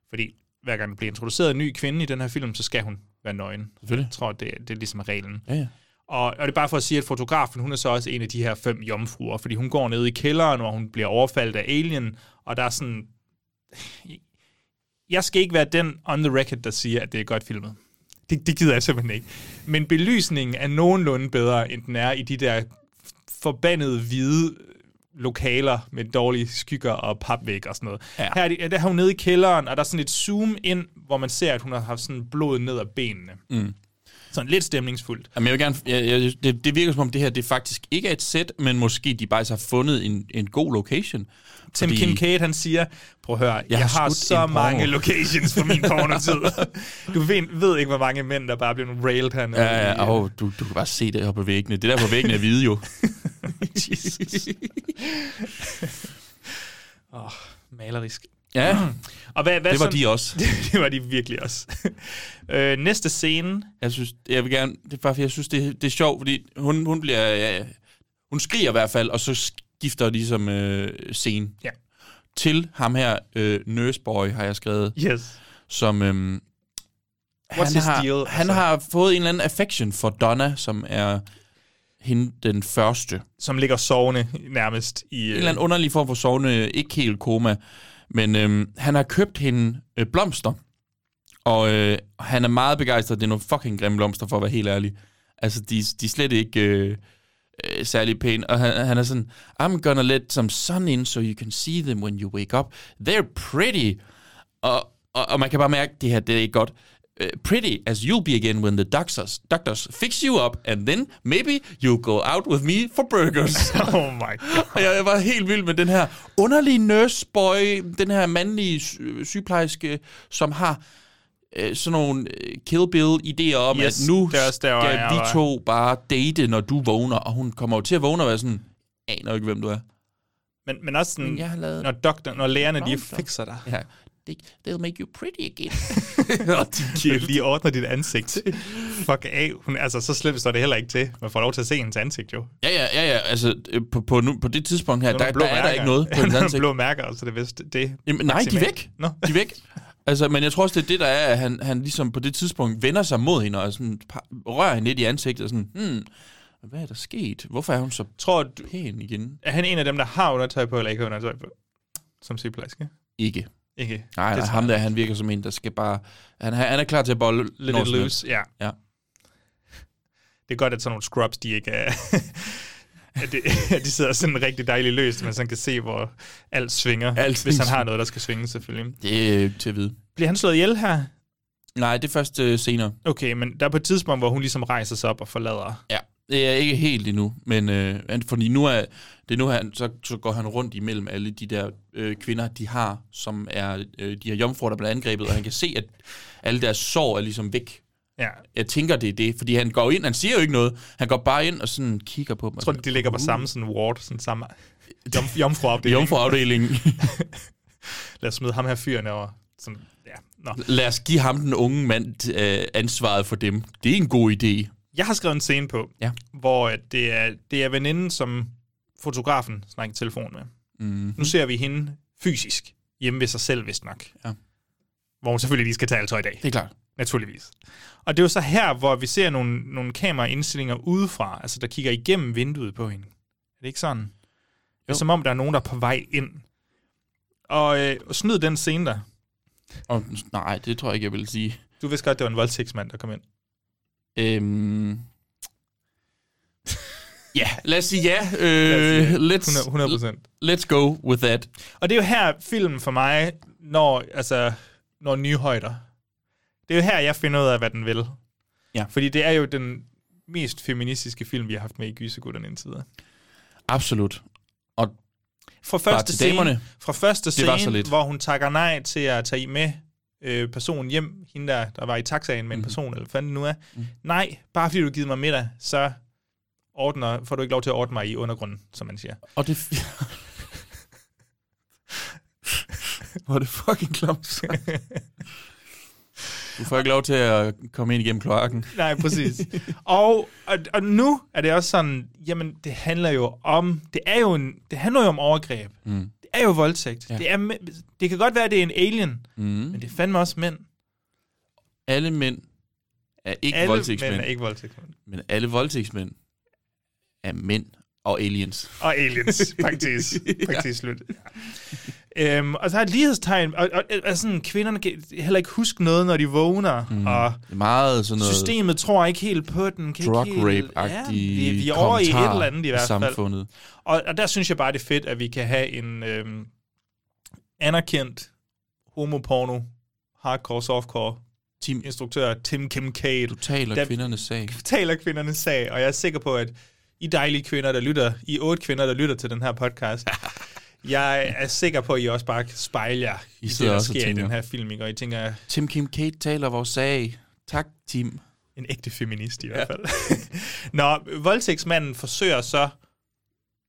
Fordi hver gang der bliver introduceret en ny kvinde i den her film, så skal hun være nøgen. Selvfølgelig. Jeg tror, det, det er ligesom reglen. Ja, ja. Og, og det er bare for at sige, at fotografen, hun er så også en af de her fem jomfruer, fordi hun går ned i kælderen, og hun bliver overfaldet af alien, og der er sådan... Jeg skal ikke være den on the record, der siger, at det er godt filmet. Det, det gider jeg simpelthen ikke. Men belysningen er nogenlunde bedre, end den er i de der forbandede hvide lokaler med dårlige skygger og papvæg og sådan noget. Ja. Her er, de, der er hun nede i kælderen, og der er sådan et zoom ind, hvor man ser, at hun har haft sådan blod ned ad benene. Mm. Sådan lidt stemningsfuldt. Jamen, jeg vil gerne, jeg, jeg, det, det virker som om, det her det faktisk ikke er et sæt, men måske de bare har fundet en, en god location. Tim Fordi- Kincaid, han siger, prøv at høre, jeg, jeg har har så en porno." mange locations på min pornotid. du ved, ved ikke, hvor mange mænd, der bare bliver railed hernede. Ja, ja, oh, du, du kan bare se det her på væggene. Det der på væggene er hvide jo. Jesus. Åh, oh, malerisk. Ja, Og hvad, hvad det var så- de også. det var de virkelig også. øh, næste scene, Jeg synes, jeg vil gerne, det er bare fordi, jeg synes, det, det er sjovt, fordi hun, hun bliver, ja, hun skriger i hvert fald, og så skifter ligesom øh, scene. Ja. Til ham her, øh, Nurseboy, har jeg skrevet, yes. som... Øh, han, his har, deal, han altså? har fået en eller anden affection for Donna, som er hende den første. som ligger sovende nærmest i... En eller anden underlig form for sovende, ikke helt koma, men øhm, han har købt hende øh, blomster, og øh, han er meget begejstret. Det er nogle fucking grimme blomster, for at være helt ærlig. Altså, de, de er slet ikke øh, øh, særlig pæne, og han, han er sådan, I'm gonna let some sun in, so you can see them when you wake up. They're pretty. Og, og, og man kan bare mærke, det her, det er ikke godt uh, pretty as you'll be again when the doctors, doctors fix you up, and then maybe you'll go out with me for burgers. Oh my god. Og jeg, var helt vild med den her underlige nurse boy, den her mandlige sy- sygeplejerske, som har øh, sådan nogle øh, Kill Bill-idéer om, Yes, at nu er der, skal jeg vi to bare date, når du vågner. Og hun kommer jo til at vågne og være sådan, aner ikke, hvem du er. Men, men også sådan, Men jeg har lavet- når, doktor, når lægerne de fikser dig. Ja, they'll make you pretty again. og de lige ordner dit ansigt. Fuck af. Hun, altså, så slemt står det heller ikke til. Man får lov til at se hendes ansigt, jo. ja, ja, ja, ja, altså øh, på, på, nu, på det tidspunkt her, der, blå der er der ikke noget på hendes ansigt. blå mærker, så det er vist det. Jamen, nej, de er væk. Nå. De er væk. Altså, men jeg tror også, det er det, der er, at han, han ligesom på det tidspunkt vender sig mod hende og sådan, rører hende lidt i ansigtet og sådan, hmm, hvad er der sket? Hvorfor er hun så Tror du, pæn igen? er han en af dem, der har undertøj på, eller ikke har undertøj på? Som sygeplejerske? Ikke. Ikke. Nej, Det nej ham der, han virker som en, der skal bare... Han, han er klar til at bolle Lidt it loose, ja. Ja. Det er godt, at sådan nogle scrubs, de ikke er... at, det, at de sidder sådan rigtig dejligt løst, men så kan se, hvor alt svinger. Alt hvis han har noget, der skal svinge, selvfølgelig. Det er til at vide. Bliver han slået ihjel her? Nej, det er først øh, senere. Okay, men der er på et tidspunkt, hvor hun ligesom rejser sig op og forlader. Ja, det er ikke helt endnu, men øh, fordi nu er det er nu han, så, så går han rundt imellem alle de der øh, kvinder, de har, som er øh, de her jomfruer, der bliver angrebet, og han kan se, at alle deres sår er ligesom væk. Ja. Jeg tænker, det er det, fordi han går ind, han siger jo ikke noget, han går bare ind og sådan kigger på dem. Jeg tror, de ligger på samme sådan ward, sådan samme jom, jomfruafdeling. Jomfruafdelingen. Lad os smide ham her fyren over. Sådan, ja. Nå. Lad os give ham den unge mand øh, ansvaret for dem. Det er en god idé. Jeg har skrevet en scene på, Ja. hvor det er, det er veninden, som fotografen snakker telefon med. Mm. Nu ser vi hende fysisk hjemme ved sig selv, vist nok. Ja. Hvor hun selvfølgelig lige skal tage alt tøj i dag. Det er klart. Naturligvis. Og det er jo så her, hvor vi ser nogle, nogle kameraindstillinger udefra, altså der kigger igennem vinduet på hende. Er det ikke sådan? Det er Jo. som om, der er nogen, der er på vej ind. Og, øh, og snyd den scene der. Og, nej, det tror jeg ikke, jeg vil sige. Du vidste godt, det var en voldtægtsmand, der kom ind. Øhm... Ja, lad os sige ja. Sige Øh, let's, 100 procent. let's go with that. Og det er jo her, filmen for mig når, altså, når nye højder. Det er jo her, jeg finder ud af, hvad den vil. Ja. Fordi det er jo den mest feministiske film, vi har haft med i Gysegutterne indtil videre. Absolut. Og Fra første scene, damerne. fra første scene hvor hun takker nej til at tage med øh, personen hjem, hende der, der var i taxaen med en Mhm. person, eller hvad det nu er. Mhm. Nej, bare fordi du har givet mig middag, så ordner, får du ikke lov til at ordne mig i undergrunden, som man siger. Og det... Hvor er det fucking klamt. Du får ikke lov til at komme ind igennem kloakken. Nej, præcis. og, og, og nu er det også sådan, jamen det handler jo om, det er jo en, det handler jo om overgreb. Mm. Er jo voldtægt. Ja. Det, er, det kan godt være, at det er en alien, Mm. men det er fandme også mænd. Alle mænd er ikke Alle voldtægtsmænd, mænd er ikke voldtægtsmænd. men alle voldtægtsmænd er mænd og aliens. Og aliens, faktisk. faktisk slut. Ja. Øhm, og så er et lighedstegn, og, og, og sådan, kvinderne kan heller ikke huske noget, når de vågner, mm. og meget sådan noget systemet tror ikke helt på den. Kan drug ikke helt, rape-agtige vi, vi er over i et eller andet i hvert fald. samfundet. Og, og der synes jeg bare, det er fedt, at vi kan have en øhm, anerkendt homoporno, hardcore, softcore Tim, instruktør, Tim Kim Cade, du taler Der- kvindernes sag. taler kvindernes sag, og jeg er sikker på, at I dejlige kvinder, der lytter, I otte kvinder, der lytter til den her podcast, jeg er sikker på, at I også bare kan spejle jer i, det, sidder der og sker i den her film, ikke? og I tænker, Tim Kim Kate taler vores sag. Tak, Tim. en ægte feminist i hvert fald. Når voldtægtsmanden forsøger så,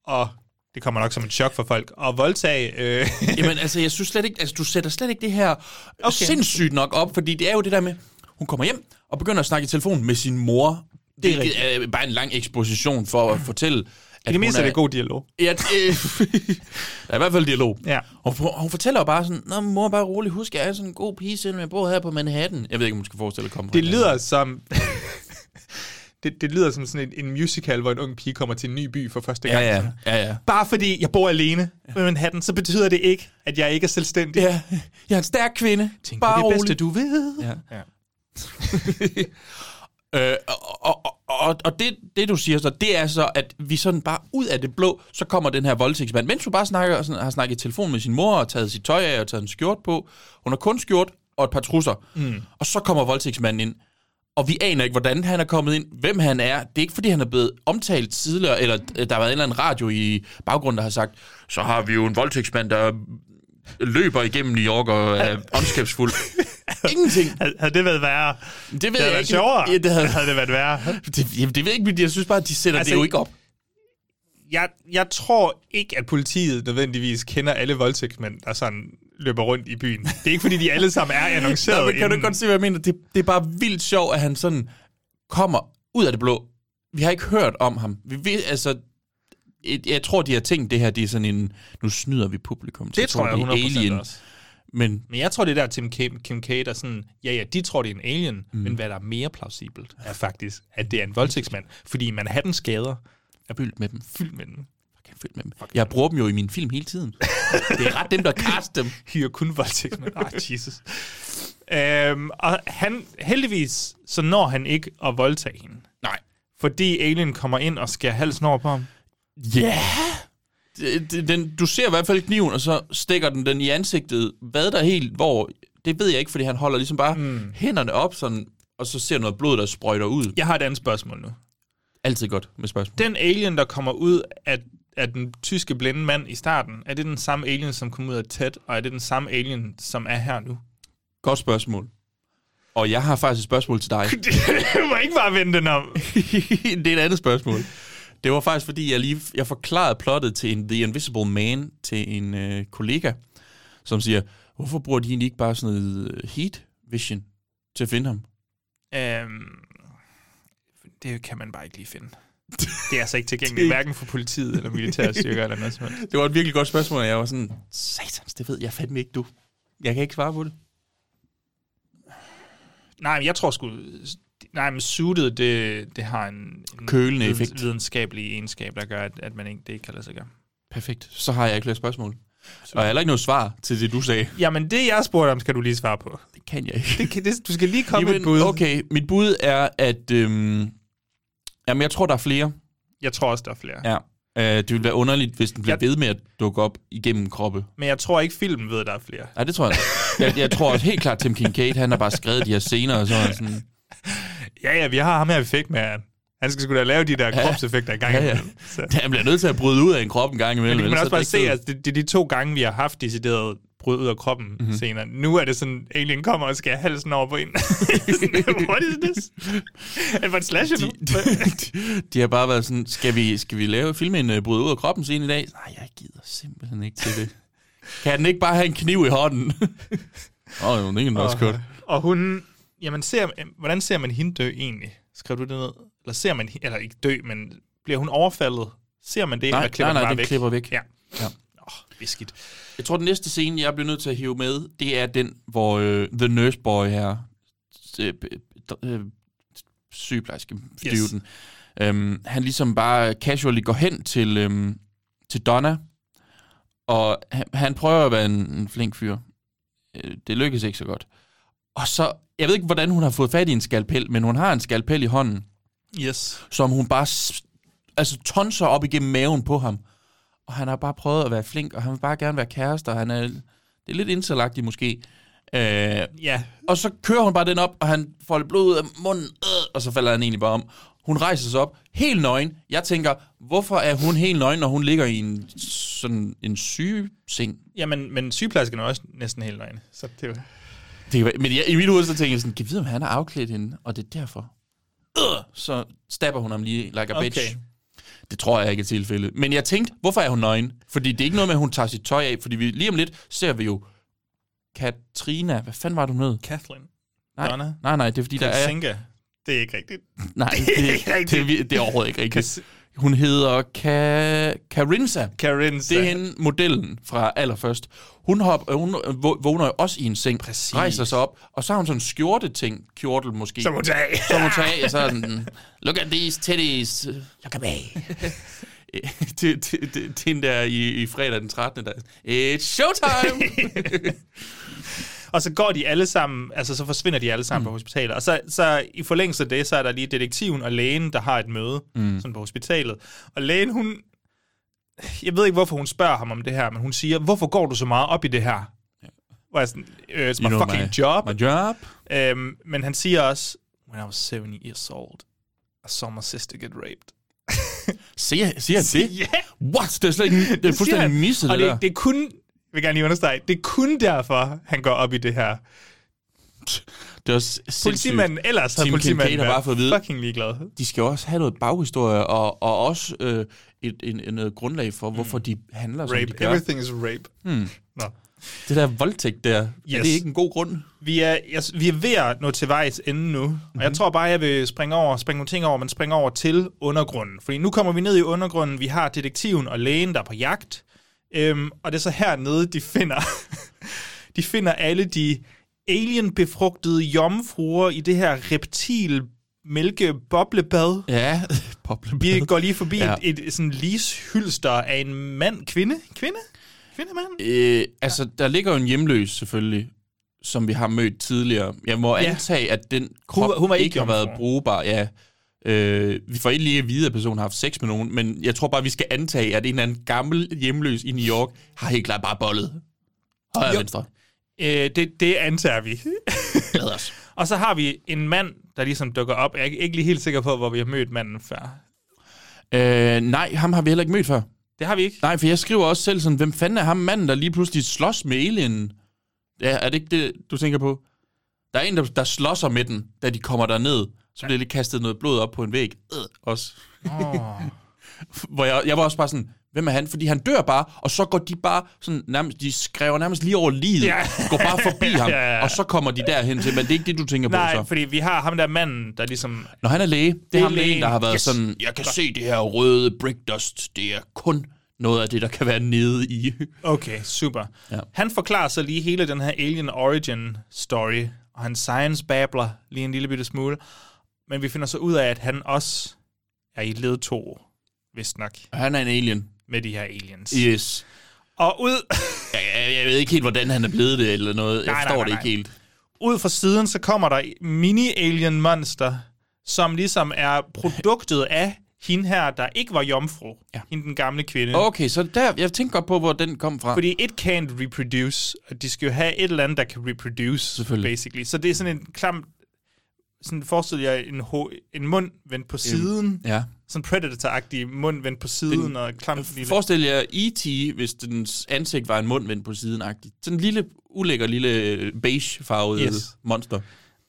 og det kommer nok som et chok for folk, at voldtage... Øh, Jamen, altså, jeg synes slet ikke, altså, du sætter slet ikke det her okay. Sindssygt nok op, fordi det er jo det der med, hun kommer hjem og begynder at snakke i telefon med sin mor. Det er, er bare en lang eksposition for at fortælle, at I det hun er det god dialog. Ja, det, der er i hvert fald dialog. Ja. Og hun, hun fortæller jo bare sådan, Nå, mor, bare rolig, husk, jeg er sådan en god pige, selvom jeg bor her på Manhattan. Jeg ved ikke, om hun skal forestille at komme Det lyder som... det, det lyder som sådan en, en musical, hvor en ung pige kommer til en ny by for første Ja, gang. ja, Sådan, ja, ja. Bare fordi jeg bor alene på Manhattan, så betyder det ikke, at jeg ikke er selvstændig. Ja, jeg er en stærk kvinde. Tænk bare på det bedste, rolig. du ved. Ja. Ja. Øh, og og, og, og det, det, du siger så, det er så, at vi sådan bare ud af det blå, så kommer den her voldtægtsmand, mens du bare snakker, sådan, har snakket i telefon med sin mor og taget sit tøj af og taget en skjort på. Hun har kun skjort, og et par trusser. Mm. Og så kommer voldtægtsmanden ind. Og vi aner ikke, hvordan han er kommet ind, hvem han er. Det er ikke, fordi han er blevet omtalt tidligere, eller øh, der har været en eller anden radio i baggrunden, der har sagt, så har vi jo en voldtægtsmand, der løber igennem New York og er ondskabsfuld. Ingenting. Havde, det været værre? Det ved Det jeg ikke. sjovere. Ja, det havde, havde det været værre. det, jamen, det ved jeg ikke, men jeg synes bare, at de sætter Altså, det jo ikke op. Jeg, jeg tror ikke, at politiet nødvendigvis kender alle voldtægtsmænd, der sådan løber rundt i byen. Det er ikke, fordi de alle sammen er annonceret. Nå, men kan du inden. ikke godt se, hvad jeg mener? Det, det er bare vildt sjovt, at han sådan kommer ud af det blå. Vi har ikke hørt om ham. Vi ved, altså, jeg, tror, de har tænkt, det her, det er sådan en, nu snyder vi publikum. Det tror jeg det er 100% alien. også. Men Men jeg tror, det der Tim Kim, Kim K, der sådan, ja ja, de tror, det er en alien, mm. men hvad der er mere plausibelt, er faktisk, at det er en voldtægtsmand. Fordi Manhattan skader er fyldt med dem. fyldt med den. Fucking fyldt med dem. Jeg bruger dem jo i min film hele tiden. det er ret dem, der cast dem. hyrer kun voldtægtsmænd. Ah, Jesus. Øhm, og han, heldigvis, så når han ikke at voldtage hende. Nej. Fordi alien kommer ind og skærer halsen over på ham. Ja! Yeah. Den, du ser i hvert fald kniven, og så stikker den den i ansigtet. Hvad der helt, hvor, det ved jeg ikke, fordi han holder ligesom bare mm. hænderne op, sådan, og så ser noget blod, der sprøjter ud. Jeg har et andet spørgsmål nu. Altid godt med spørgsmål. Den alien, der kommer ud af, af den tyske blinde mand i starten, er det den samme alien, som kom ud af Ted, og er det den samme alien, som er her nu? Godt spørgsmål. Og jeg har faktisk et spørgsmål til dig. du må ikke bare vente den om. det er et andet spørgsmål. Det var faktisk, fordi jeg lige jeg forklarede plottet til en The Invisible Man til en øh, kollega, som siger, hvorfor bruger de egentlig ikke bare sådan noget øh, heat vision til at finde ham? Øhm, det kan man bare ikke lige finde. Det er altså ikke tilgængeligt, hverken for politiet eller militære styrker eller noget som helst. Det var et virkelig godt spørgsmål, og jeg var sådan, satans, det ved jeg fandme ikke, du. Jeg kan ikke svare på det. Nej, men jeg tror sgu... Nej, men suited, det, det har en, en Kølende videns- effekt. videnskabelig egenskab, der gør, at, at man ikke, det ikke kan lade sig gøre. Perfekt. Så har jeg ikke flere spørgsmål. Og jeg har heller ikke noget svar til det, du sagde. Jamen, det jeg spurgte om, skal du lige svare på. Det kan jeg ikke. Det, kan, det, du skal lige komme med et Jamen, bud. okay, mit bud er, at... Øhm, jamen, jeg tror, der er flere. Jeg tror også, der er flere. Ja. Uh, det ville være underligt, hvis den blev Jeg- ved med at dukke op igennem kroppe. Men jeg tror ikke, filmen ved, at der er flere. Nej, det tror jeg ikke. jeg, jeg tror også helt klart, Tim Kincaid, han har bare skrevet de her scener, og så han sådan... Ja, ja, vi har ham her effekt med, at han skal sgu da lave de der kropseffekter i gang Ja, ja. Så. Han bliver nødt til at bryde ud af en krop en gang imellem. Men man også er bare se, at det, det er de to gange, vi har haft decideret brud ud af kroppen Mhm. mm-hmm. senere. Nu er det sådan, alien kommer og skærer halsen over på en. What is this? Er det en slasher de, de, de har bare været sådan, skal vi, skal vi lave filme en uh, bryde ud af kroppen scene i dag? Nej, jeg gider simpelthen ikke til det. Kan den ikke bare have en kniv i hånden? Åh, oh, jo, det den også godt. Og hun, jamen ser, hvordan ser man hende dø egentlig? Skrev du det ned? Eller ser man, eller ikke dø, men bliver hun overfaldet? Ser man det, Nej, eller klipper nej, den nej, bare den væk? klipper væk. Ja. Ja. Åh, oh, beskidt. Jeg tror, den næste scene, jeg bliver nødt til at hive med, det er den, hvor øh, The Nurse Boy her, øh, øh, sygeplejerske, Yes. yes. øhm, han ligesom bare casually går hen til, øhm, til Donna, og han, han prøver at være en, en flink fyr. Øh, Det lykkes ikke så godt. Og så, jeg ved ikke, hvordan hun har fået fat i en skalpel, men hun har en skalpel i hånden, Yes. som hun bare altså tonser op igennem maven på ham. Og han har bare prøvet at være flink, og han vil bare gerne være kæreste, og han er, det er lidt inselagtig måske. Øh, Ja, og så kører hun bare den op, og han får lidt blod ud af munden, øh, og så falder han egentlig bare om. Hun rejser sig op, helt nøgen. Jeg tænker, hvorfor er hun helt nøgen, når hun ligger i en sådan en sygeseng? jamen, men sygeplejersken er også næsten helt nøgen. Så det er jo... Det, kan- men jeg, i mit hoved så tænker jeg sådan, kan vide, om han har afklædt hende, og det er derfor. Øh, så stabber hun ham lige like a Okay. bitch. Det tror jeg ikke er tilfældet. Men jeg tænkte, hvorfor er hun nøgen? Fordi det er ikke noget med, at hun tager sit tøj af, fordi vi, lige om lidt ser vi jo Katrina, hvad fanden var det, hun hed? Kathleen. Nej, Donna. nej, nej, det er fordi, der er... Kasinka. Det er ikke rigtigt. Nej, det, det, det, er vir- det er overhovedet ikke rigtigt. Hun hedder Ka, Karinsa. Karen. Det er hende, modellen fra allerførst. Hun, hop, øh, hun vå- vågner jo også i en seng, Præcis. rejser sig op, og så har hun sådan en skjorte-ting, kjortel måske. Så må du tage. så må hun tage af, og så den, look at these titties. Look at me. til, til, til, til den der i, i fredag den 13. Der. It's showtime! Og så går de alle sammen, altså så forsvinder de alle sammen mm. på hospitalet. Og så, så i forlængelse af det, så er der lige detektiven og lægen, der har et møde mm. sådan på hospitalet. Og lægen, hun... Jeg ved ikke, hvorfor hun spørger ham om det her, men hun siger, hvorfor går du så meget op i det her? Hvor jeg sådan, øh, it's my You know fucking my- job. My job. Øhm, men han siger også, when I was seven years old, I saw my sister get raped. Siger, siger han det? Ja, What? Det er slet ikke... Det er fuldstændig misset, det, det, der. det er kun, vil gerne lige understrege, det er kun derfor, han går op i det her. Det er også. Politimanden, ellers Tim politimanden har bare været fået at vide- fucking ligeglad. De skal jo også have noget baghistorie, og, og også øh, et, en, en, noget grundlag for, hvorfor de handler, som de Rape. gør. Everything is rape. Hmm. Nå. Det der voldtægt der, yes. er det ikke en god grund? Vi er, jeg, vi er ved at nå til vejs ende nu, mm-hmm. og jeg tror bare, jeg vil springe over, springe nogle ting over, men springe over til undergrunden. Fordi nu kommer vi ned i undergrunden, vi har detektiven og lægen, der er på jagt, øhm, og det er så hernede, de finder, de finder alle de alien-befrugtede jomfruer i det her reptil mælkeboblebad. Ja, boblebad. Vi går lige forbi Ja. et, et sådan lishylster af en mand, kvinde, kvinde, kvinde, mand. Øh, altså, der ligger jo en hjemløs selvfølgelig, som vi har mødt tidligere. Jeg må Ja. antage, at den krop Hun- hun var ikke ikke har været brugbar. Ja. Øh, vi får ikke lige at vide, at personen har haft sex med nogen, men jeg tror bare, vi skal antage, at en eller anden gammel hjemløs i New York har helt klart bare bollet. Højre Jo. venstre. Øh, det, det antager vi. Lad os. Og så har vi en mand, der ligesom dukker op. Jeg er ikke lige helt sikker på, hvor vi har mødt manden før. Øh, nej, ham har vi heller ikke mødt før. Det har vi ikke. Nej, for jeg skriver også selv sådan, hvem fanden er ham manden, der lige pludselig slås med alienen? Ja, er det ikke det, du tænker på? Der er en, der, der slåsser med den, da de kommer derned. Så bliver lige kastet noget blod op på en væg. Øh, også. Oh. Hvor jeg, jeg var også bare sådan, hvem er han? Fordi han dør bare, og så går de bare sådan, nærmest, de skræver nærmest lige over livet. Ja. Går bare forbi ham, Ja, ja. og så kommer de derhen til. Men det er ikke det, du tænker på Nej, så. fordi vi har ham der manden, der ligesom... Når han er læge, det, Det er ham lægen. der har været Yes. sådan, jeg kan se det her røde brick dust, det er kun noget af det, der kan være nede i. Okay, super. Ja. Han forklarer så lige hele den her Alien Origin story, og han science babler lige en lille bitte smule. Men vi finder så ud af, at han også er i led 2, vist nok, Han er en alien. med de her aliens. Yes. Og ud, Jeg, jeg, jeg ved ikke helt, hvordan han er blevet det, eller noget. Jeg Nej, nej, forstår nej, det nej. ikke helt. ud fra siden, så kommer der mini-alien monster, som ligesom er produktet af hende her, der ikke var jomfru. Ja. Hende den gamle kvinde. Okay, så der, jeg tænkte godt på, hvor den kom fra. Fordi it can't reproduce, og de skal jo have et eller andet, der kan reproduce, Selvfølgelig. basically. Så det er sådan en klam, sådan forestil jer en, ho- en mund vendt på siden, Ja. sådan Predator-agtig mund vendt på siden, Den- og klam lille. Forestil jer E.T., hvis dens ansigt var en mund vendt på siden -agtigt. Sådan en lille, ulækker lille beige-farvet yes. Monster.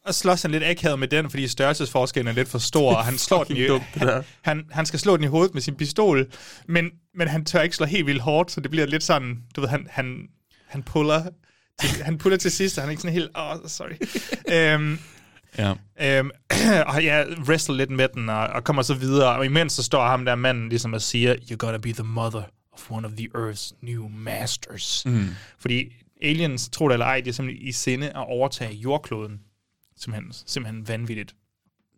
Og slås han lidt akavet med den, fordi størrelsesforskellen er lidt for stor, og han slår den i, dumt, han, han, han skal slå den i hovedet med sin pistol, men, men han tør ikke slå helt vildt hårdt, så det bliver lidt sådan, du ved, han, han, han puller til, han puller til sidst, og han er ikke sådan helt, åh, oh, sorry. øhm, Ja. Øhm, og jeg wrestler lidt med den, og, og kommer så videre. Og imens så står ham der manden ligesom og siger, You're gonna be the mother of one of the Earth's new masters. Mm. Fordi aliens, tro det eller ej, de er simpelthen i sinde at overtage jordkloden. Simpelthen, simpelthen vanvittigt.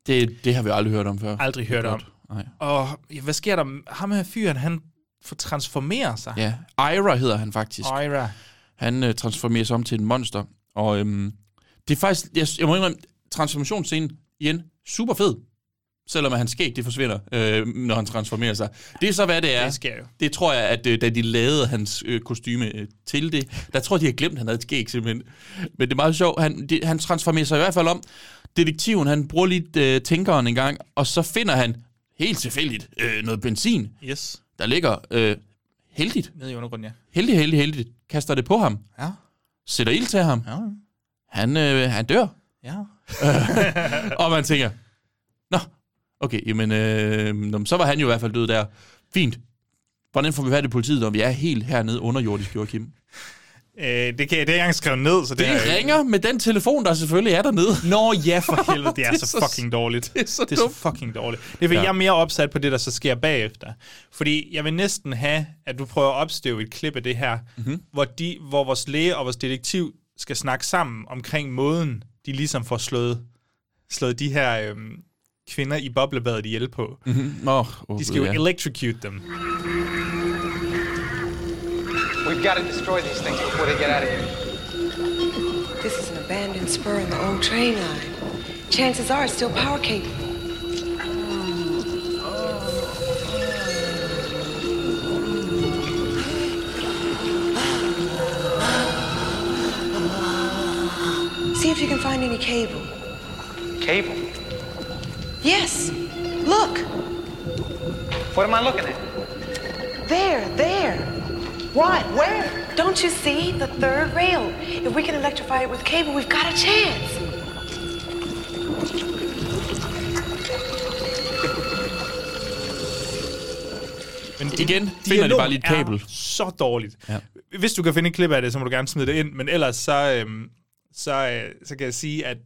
Det, det har vi aldrig hørt om før. Aldrig hørt om. Nej. Og hvad sker der? Ham her fyren, han får transformere sig. Ja. Ira hedder han faktisk. Ira. Han øh, transformerer sig om til en monster. Og øhm, det er faktisk, jeg, jeg må indrømme, transformationsscenen igen, super fed. Selvom at hans skæg, det forsvinder, øh, når han transformerer sig. Det er så, hvad det er. Det sker jo. Det tror jeg, at øh, da de lavede hans øh, kostyme øh, til det, der tror jeg, de har glemt, at han havde et skæg simpelthen. Men det er meget sjovt. Han, det, han transformerer sig i hvert fald om. Detektiven, han bruger lidt øh, tænkeren en gang, og så finder han helt tilfældigt øh, noget benzin, Yes. der ligger øh, heldigt. Nede i undergrunden, ja. Heldigt, heldigt, heldigt. Kaster det på ham. Ja. Sætter ild til ham. Ja. Han, øh, han dør. Ja. og man tænker, nå, okay, jamen, øh, så var han jo i hvert fald død der. Fint. Hvordan får vi fat i politiet, når vi er helt hernede underjordisk, Joachim? Øh, det kan jeg det ikke engang skrevet ned, så det, Det er ringer med den telefon, der selvfølgelig er dernede. Nå ja, for helvede, det er, Det er så, fucking dårligt. det er så det er så fucking dårligt. Det er fordi, Ja. jeg er mere opsat på det, der så sker bagefter. Fordi jeg vil næsten have, at du prøver at opstøve et klip af det her, Mhm. mm-hmm. hvor, de, hvor vores læge og vores detektiv skal snakke sammen omkring måden, de ligesom får slået, slået de her øhm, kvinder i boblebadet ihjel på. Mm. Mm-hmm. Oh, oh, De skal jo ja. electrocute dem. We've got to destroy these things before they get out of here. This is an abandoned spur in the old train line. Chances are it's still power capable. Any cable. Cable. Yes. Look. What am I looking at? There, there. What? Where? Don't you see the third rail? If we can electrify it with cable, we've got a chance. Men Igen finder de bare lige et kabel. Er så dårligt. Ja. Hvis du kan finde et klip af det, så må du gerne smide det ind. Men ellers så, øhm, så, øh, så kan jeg sige, at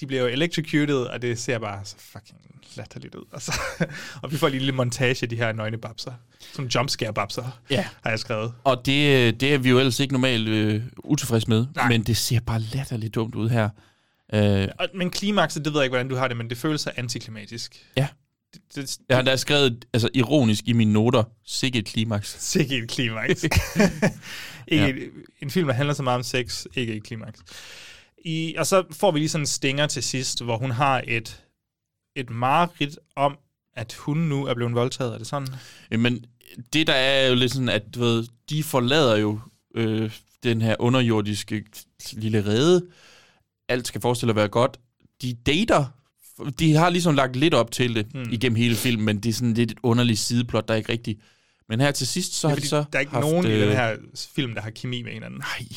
de bliver jo electrocuted, og det ser bare så fucking latterligt ud. Og, så, og vi får lige en lille montage af de her nøgne babser. Som jumpscare babser, Ja. har jeg skrevet. Og det, det er vi jo ellers ikke normalt øh, utilfredse med, Nej. men det ser bare latterligt dumt ud her. Øh, Og, men klimakset, det ved jeg ikke, hvordan du har det, men det føles så antiklimatisk. ja, Det, det, jeg har da skrevet altså, ironisk i mine noter, sikke et klimaks. Sikke et klimaks. ikke Ja. et, en film, der handler så meget om sex, ikke et klimaks. I, og så får vi lige sådan en stinger til sidst, hvor hun har et, et mareridt om, at hun nu er blevet voldtaget. Er det sådan? Men det der er jo lidt sådan, at du ved, de forlader jo øh, den her underjordiske lille rede. Alt skal forestille at være godt. De dater. De har ligesom lagt lidt op til det hmm. igennem hele filmen, men det er sådan lidt et underligt sideplot, der er ikke rigtigt. Men her til sidst, så Det har de så der er ikke haft, nogen i øh, den her film, der har kemi med hinanden. Nej,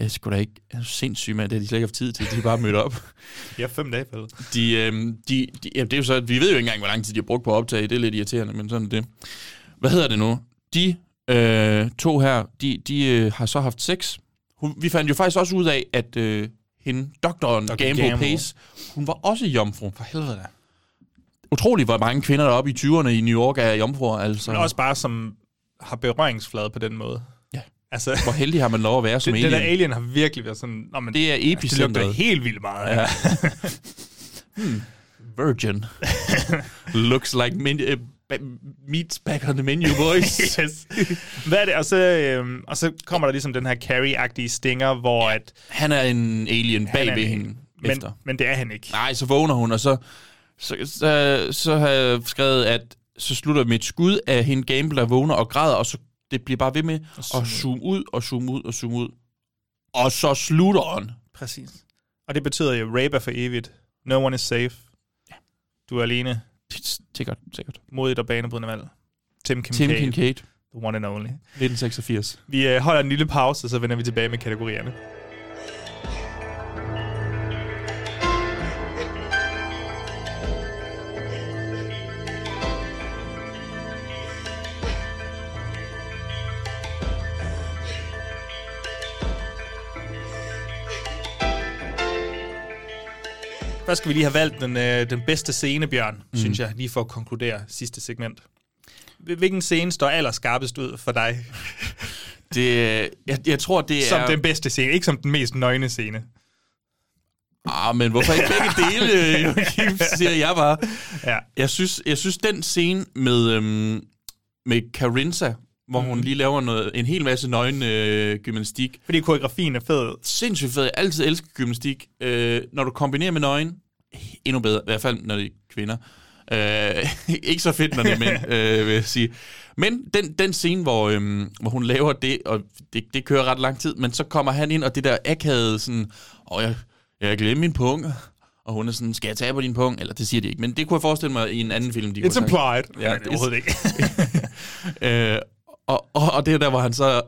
jeg skulle da ikke... Jeg er sindssyg med, det har de slet ikke haft tid til. De er bare mødt op. Har fem dage på De, øhm, de, de, ja, det er jo så, vi ved jo ikke engang, hvor lang tid de har brugt på at optage. Det er lidt irriterende, men sådan er det. Hvad hedder det nu? De øh, to her, de, de øh, har så haft sex. Hun, vi fandt jo faktisk også ud af, at øh, hende, doktoren Dr. Gamble Gamble. Pace, hun var også jomfru. For helvede da. Utroligt, hvor mange kvinder, der er oppe i 20'erne i New York, er jomfruer. Altså, Men også bare som har berøringsflade på den måde. Altså, hvor heldig har man lov at være som det, den alien. der alien har virkelig været sådan... Nå, men, Det er det lugter epicentret. helt vildt meget. Ja. hmm. Virgin. Looks like min, ba- meats back on the menu, boys. yes. Hvad er det? Og så, øhm, og så kommer der ligesom den her Carrie-agtige stinger, hvor at... Han er en alien bag ved en- hende Men, efter. men det er han ikke. Nej, så vågner hun, og så, så, så, så har jeg skrevet, at så slutter et skud af hende Gamble, der vågner og græder, og så det bliver bare ved med at zoome ud og zoome ud og zoome ud. Og så slutter han. Præcis. Og det betyder jo, rape er for evigt. No one is safe. Ja. Du er alene. Sikkert, sikkert. Modigt og banebrydende valg. Tim Kincaid. Tim Kincaid, The one and only. 1986. Vi øh, holder en lille pause, og så vender vi tilbage med kategorierne. Først skal vi lige have valgt den, øh, den bedste scene, Bjørn, mm. synes jeg, lige for at konkludere sidste segment. Hvilken scene står allerskarpest ud for dig? Det, jeg, jeg tror, det Som er... den bedste scene, ikke som den mest nøgne scene. Ah, men hvorfor ikke begge dele, Joachim, siger jeg bare. Ja. Jeg synes, jeg synes den scene med, øhm, med Carinza, hvor mm. hun lige laver noget, en hel masse nøgen øh, gymnastik. Fordi koreografien er fed. Sindssygt fed. Jeg altid elsket gymnastik. Øh, når du kombinerer med nøgen, endnu bedre. I hvert fald, når det er kvinder. Øh, ikke så fedt, når det er mænd, øh, vil jeg sige. Men den, den scene, hvor, øhm, hvor hun laver det, og det, det kører ret lang tid, men så kommer han ind, og det der akavede sådan, åh, jeg, jeg glemte min pung, og hun er sådan, skal jeg tage på din pung? Eller det siger de ikke, men det kunne jeg forestille mig i en anden film. De It's implied. Ja, Ja, det er overhovedet ikke. øh, og, og, og det er der, hvor han så... Øh,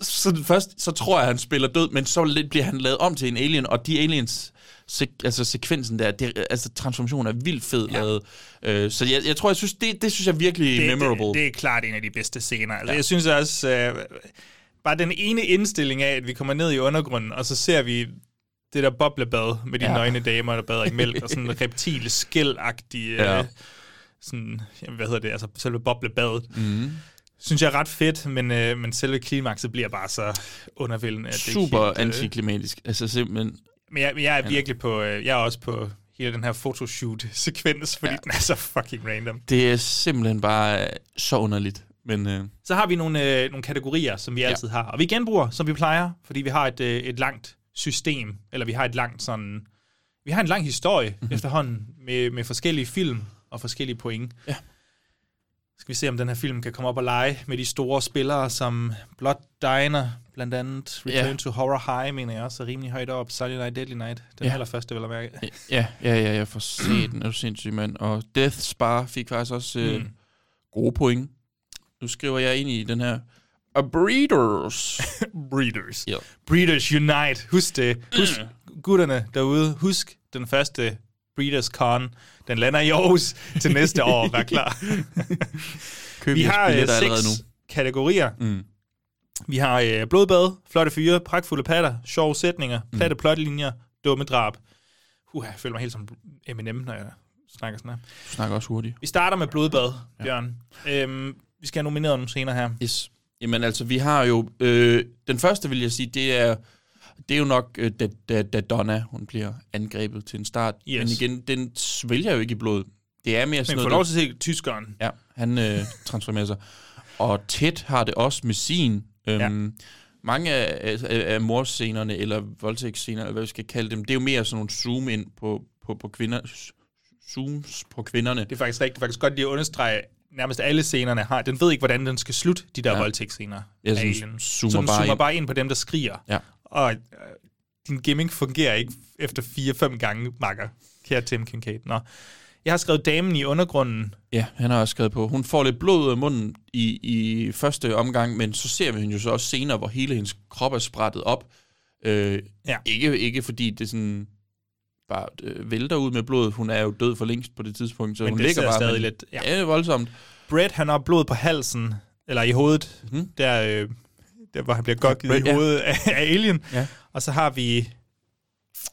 så først så tror jeg, han spiller død, men så lidt bliver han lavet om til en alien, og de aliens, se, altså sekvensen der, det, altså transformationen er vildt fed ja. lavet. Øh, så jeg, jeg tror, jeg synes, det, det synes jeg virkelig det, memorable. Det, det er klart en af de bedste scener. Altså, Ja. Jeg synes også, øh, bare den ene indstilling af, at vi kommer ned i undergrunden, og så ser vi det der boblebad med de ja. Nøgne damer, der bader i mælk, og sådan reptil skældagtig Ja. øh, sådan, hvad hedder det, altså selve boblebadet. mm. Synes jeg er ret fedt, men, øh, men selve klimakset bliver bare så undervældende. At det Super helt, øh, antiklimatisk. Altså simpelthen... Men jeg, jeg er virkelig på, øh, jeg er også på hele den her photoshoot-sekvens, fordi ja. Den er så fucking random. Det er simpelthen bare øh, så underligt. Men øh, Så har vi nogle, øh, nogle kategorier, som vi Ja. altid har. Og vi genbruger, som vi plejer, fordi vi har et, øh, et langt system, eller vi har et langt sådan... Vi har en lang historie Mhm. mm-hmm. efterhånden med, med forskellige film og forskellige point. Ja. Skal vi se, om den her film kan komme op og lege med de store spillere, som Blood Diner, blandt andet. Return Ja. to Horror High, mener jeg også, er rimelig højt op. Silent Night, Deadly Night, den Ja. allerførste, vil jeg mærke. Ja, ja, ja, jeg får set den. Er du sindssyg, mand? Og Death Spar fik faktisk også øh, Mm. gode point. Nu skriver jeg ind i den her. A Breeders. Breeders. Ja. Breeders Unite. Husk det. Husk gutterne derude. Husk den første Breeders Con. Den lander i Aarhus til næste år. Vær klar. Køb Vi har øh, seks allerede nu. kategorier. Mm. Vi har øh, blodbad, flotte fyre, pragtfulde patter, sjove sætninger, Mm. platte plotlinjer, dumme drab. Uh, jeg føler mig helt som Eminem, når jeg snakker sådan her. Du snakker også hurtigt. Vi starter med blodbad, Bjørn. Øhm, vi skal have nomineret nogle scener her. Yes. Jamen altså, vi har jo... Øh, den første, vil jeg sige, det er... Det er jo nok, øh, da, da, da Donna hun bliver angrebet til en start. Yes. Men igen, den svælger jo ikke i blod. Det er mere Men sådan vi får noget... lov til at se tyskeren. Ja, han øh, transformerer sig. Og Ted har det også med sin. Øhm, ja. Mange af, af, af morscenerne, eller voldtægtsscener, eller hvad vi skal kalde dem, det er jo mere sådan nogle zoom ind på, på, på kvinder, zooms på kvinderne. Det er faktisk rigtigt. Faktisk godt lige at understrege, nærmest alle scenerne har. Den ved ikke, hvordan den skal slutte, de der Ja. voldtægtsscener. Ja, sådan zoomer så den bare zoomer ind. bare ind på dem, der skriger. Ja. Og øh, din gimmick fungerer ikke efter 4-5 gange, makker. Kære Tim Kincaid. Nå. Jeg har skrevet damen i undergrunden. Ja, han har også skrevet på. Hun får lidt blod ud af munden i, i første omgang, men så ser vi hende jo så også senere, hvor hele hendes krop er sprættet op. Øh, Ja. ikke, ikke fordi det sådan bare øh, vælter ud med blod. Hun er jo død for længst på det tidspunkt, så Men hun ligger bare stadig men- lidt- ja. Ja, det er voldsomt. Brett, han har blod på halsen, eller i hovedet, mm. der, øh, der hvor han bliver gokket Brett, i ja. hovedet af, af Alien. Ja. Og så har vi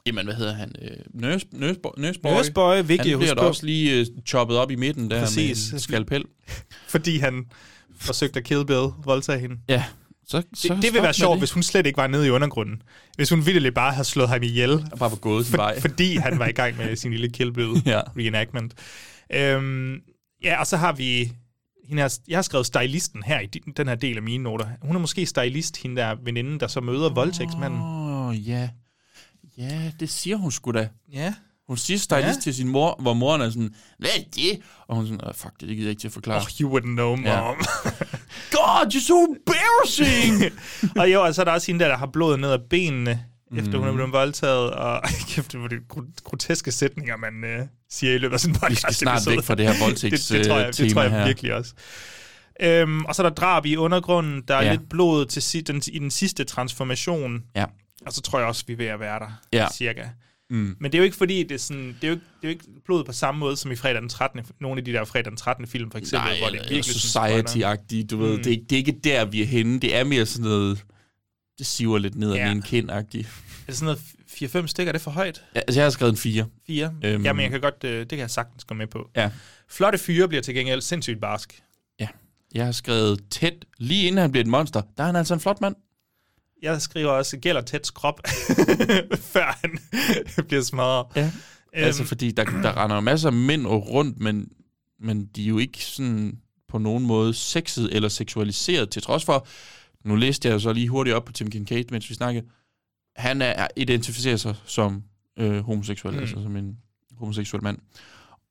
Jamen, hvad hedder han? Øh, Nurse, nurse, nurse Boy. Nurse Boy, vigtigt Han bliver da også lige øh, choppet op i midten der Præcis. med en skalpel. fordi han forsøgte at kill Bill, voldtage hende. Ja, så, så Det, det vil være sjovt, det. hvis hun slet ikke var nede i undergrunden. Hvis hun virkelig bare havde slået ham ihjel, Og bare var gået sin for, vej. fordi han var i gang med sin lille Kill Bill Ja. reenactment. Øhm, ja, og så har vi... Hende her, jeg har skrevet stylisten her i den her del af mine noter. Hun er måske stylist, hende der veninde, der så møder voldtægtsmanden. Åh, oh, ja. Ja, det siger hun sgu da. Ja. Hun siger stylist Ja. til sin mor, hvor moren er sådan, hvad er det? Og hun er sådan, oh, fuck, det gider jeg ikke til at forklare. Oh, you wouldn't know, mom. Ja. Ja. God, you're so embarrassing! og jo, og så er der også hende der, der har blodet ned ad benene, mm. efter hun er blevet voldtaget. Og kæft, det var de gro- groteske sætninger, man øh, siger i løbet af sådan en podcast. Vi skal snart væk fra det her voldtægts det, det, tror jeg, det tema tror jeg her. virkelig også. Øhm, og så er der drab i undergrunden. Der er Ja. lidt blod til si- den, i den sidste transformation. Ja. Og så tror jeg også, vi er ved at være der, Ja. cirka. Mm. Men det er jo ikke fordi, det er, sådan, det, er jo, ikke- det er jo ikke blod på samme måde som i fredag den 13. Nogle af de der fredag den 13. film, for eksempel, Nej, hvor det er virkelig society-agtigt, du ved. Mm. Det, er, det er ikke der, vi er henne. Det er mere sådan noget, det siver lidt ned ad Ja. min kind-agtigt. Er det sådan noget 4-5 stykker? Er det for højt? Ja, altså, jeg har skrevet en 4. 4? Øhm. Jamen, jeg kan godt, øh, det kan jeg sagtens gå med på. Ja. Flotte fyre bliver til gengæld sindssygt barsk. Jeg har skrevet tæt, lige inden han bliver et monster, der er han altså en flot mand. Jeg skriver også, gælder tæt krop, før han bliver smadret. Ja. Øhm, Altså, fordi der, der render masser af mænd rundt, men, men de er jo ikke sådan på nogen måde sexet eller seksualiseret, til trods for, nu læste jeg så lige hurtigt op på Tim Kincaid, mens vi snakkede, han er, identificerer sig som øh, homoseksuel, mm. altså som en homoseksuel mand.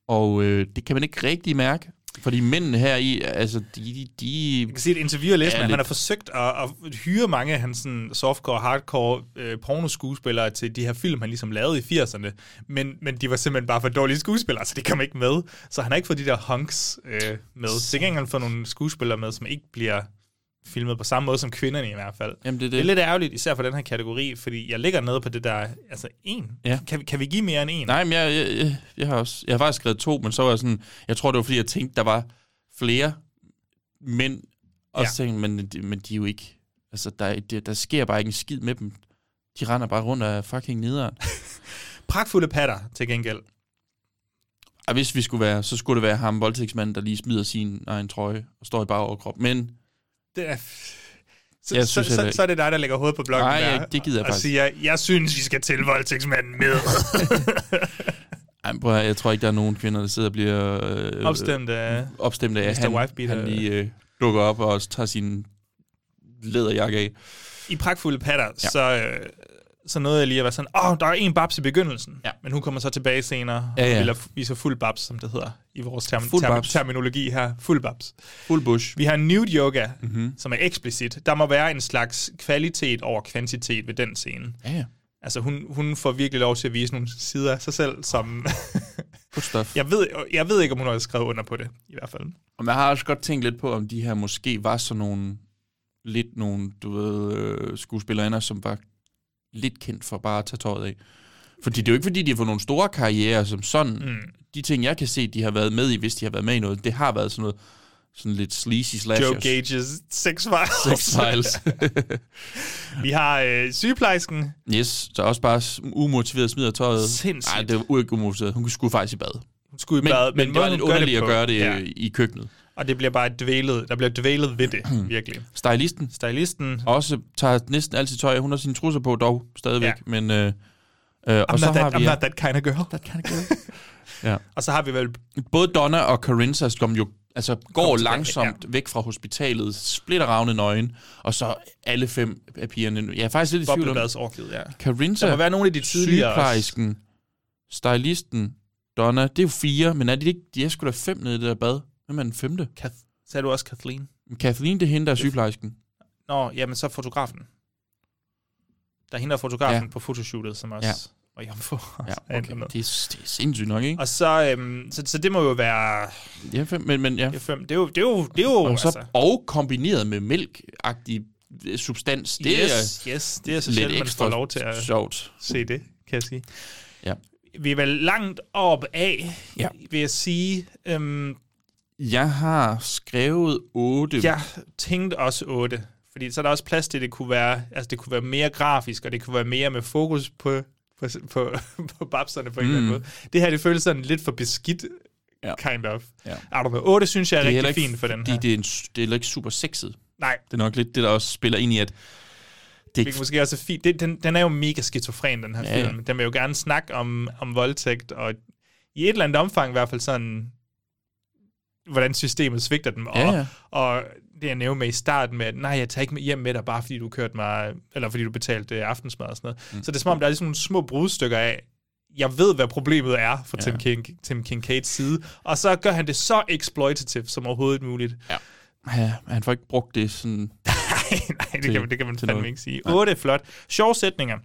Og øh, det kan man ikke rigtig mærke, fordi mændene her i, altså, de, de, Jeg kan se et interview, jeg læste med, han har forsøgt at, at hyre mange af hans sådan, softcore, hardcore øh, pornoskuespillere til de her film, han ligesom lavede i 80'erne, men, men de var simpelthen bare for dårlige skuespillere, så det kom ikke med. Så han har ikke fået de der hunks øh, med. Gengæld har han fået nogle skuespillere med, som ikke bliver filmet på samme måde som kvinderne i hvert fald. Jamen, det er Det er det. lidt ærgerligt, især for den her kategori, fordi jeg ligger nede på det der, altså en. Ja. Kan, vi- kan vi give mere end en? Nej, men jeg, jeg, jeg, jeg, har også, jeg har faktisk skrevet to, men så var jeg sådan, jeg tror, det var fordi, jeg tænkte, der var flere mænd, og Ja. tænkte, men, men de er jo ikke, altså, der, der, der sker bare ikke en skid med dem. De render bare rundt af fucking nederen. Pragtfulde patter til gengæld. Og hvis vi skulle være, så skulle det være ham, voldtægtsmanden, der lige smider sin egen trøje og står i bare overkrop. Men Det er... Så, Jeg synes så, så, så er det dig, der lægger hovedet på blokken Nej, der, jeg- det gider jeg og faktisk. siger, jeg synes, vi skal til voldtægtsmanden med. ej, prøv, at jeg tror ikke, der er nogen kvinder, der sidder og bliver øh, Opstemt af... opstemt af, han, han lige øh, dukker op og tager sin læderjakke af. I pragtfulde patter, ja. så, øh, så nåede jeg lige at være sådan, åh, oh, der er en babs i begyndelsen. Ja. Men hun kommer så tilbage senere, Ja, ja. eller viser fuld babs, som det hedder i vores term- Fuld term- terminologi her. Fuld babs. Full bush. Vi har nude yoga, Mhm. mm-hmm. som er eksplicit. Der må være en slags kvalitet over kvantitet ved den scene. Ja, ja. Altså, hun, hun får virkelig lov til at vise nogle sider af sig selv, som... Jeg, ved, jeg ved ikke, om hun har skrevet under på det, i hvert fald. Og jeg har også godt tænkt lidt på, om de her måske var sådan nogle, lidt nogle, du ved, øh, skuespillerinder, som var lidt kendt for bare at tage tøjet af. Fordi det er jo ikke, fordi de har fået nogle store karrierer som sådan. Mm. De ting, jeg kan se, de har været med i, hvis de har været med i noget, det har været sådan noget, sådan lidt sleazy slashers. Joe Gages Sex Files. Sex Files. Vi har øh, sygeplejersken. yes, så også bare umotiveret smider tøjet. Sindssygt. Nej, det var ikke umotiveret. Hun skulle faktisk i bad. Hun skulle i Men, bad, men, det var lidt underligt at gøre det Ja. ja. i køkkenet. Og det bliver bare dvælet, der bliver dvælet ved det, virkelig. Stylisten Stylisten, også tager næsten altid tøj. Hun har sine trusser på dog stadigvæk. Ja. Men, øh, øh, I'm, og så not har that, vi I'm not that kind of girl. That kind of girl. ja. Og så har vi vel Både Donna og Carinza, som jo altså, går tilbage, langsomt ja. væk fra hospitalet, splitter ravne nøgen, og så alle fem af pigerne. Jeg er faktisk lidt i tvivl om, boblebadsorkiet, ja. Carinza, Der må være nogle af de sygeplejersken, stylisten, Donna, det er jo fire, men er de ikke, de er sgu da fem nede i det der bad. Hvem er den femte? Kath, sagde du også Kathleen? Kathleen, det er hende, der er sygeplejersken. Nå, jamen så fotografen. Der er hende, der er fotografen Ja. ja. på fotoshootet, som også Ja. var jomfru. Ja, Er okay. noget. det, er, det er sindssygt nok, ikke? Og så, øhm, så, så det må jo være Ja, fem, men, men ja. er fem. Det er jo, det er jo, det er jo Og, så, altså, og kombineret med mælk-agtig øh, substans. Det yes, yes, det er så lidt sjældent, man får lov til at sjovt. se det, kan jeg sige. Ja. Vi er vel langt op af, Ja. vil jeg sige. Øhm, Jeg har skrevet 8. jeg tænkte også 8, fordi så er der også plads til, at det kunne være, altså det kunne være mere grafisk, og det kunne være mere med fokus på, på, på, på babserne på en eller anden Mm. måde. Det her, det føles sådan lidt for beskidt, Ja. kind of. Ja. I don't know. 8 synes jeg er, er heller rigtig fint for den her. Det er, en, det er heller ikke super sexet. Nej, Det er nok lidt det, der også spiller ind i, at det hvilket måske også er fint. Det, den, den er jo mega skizofren, den her Ja, ja, ja. film. Den vil jo gerne snakke om, om voldtægt, og i et eller andet omfang i hvert fald sådan, hvordan systemet svigter dem. Og, Ja, ja. og det jeg nævnte med i starten med, at nej, jeg tager ikke med hjem med dig, bare fordi du kørte mig, eller fordi du betalte øh, aftensmad og sådan noget. Mm. Så det er som om, der er ligesom nogle små brudstykker af, jeg ved, hvad problemet er fra Ja. Tim, King, Tim Kincaids side, og så gør han det så exploitative som overhovedet muligt. ja, han får ikke brugt det sådan... nej, nej, det, Til- kan, man- det kan man fandme noget. ikke sige. 8 er flot. Sjove sætninger.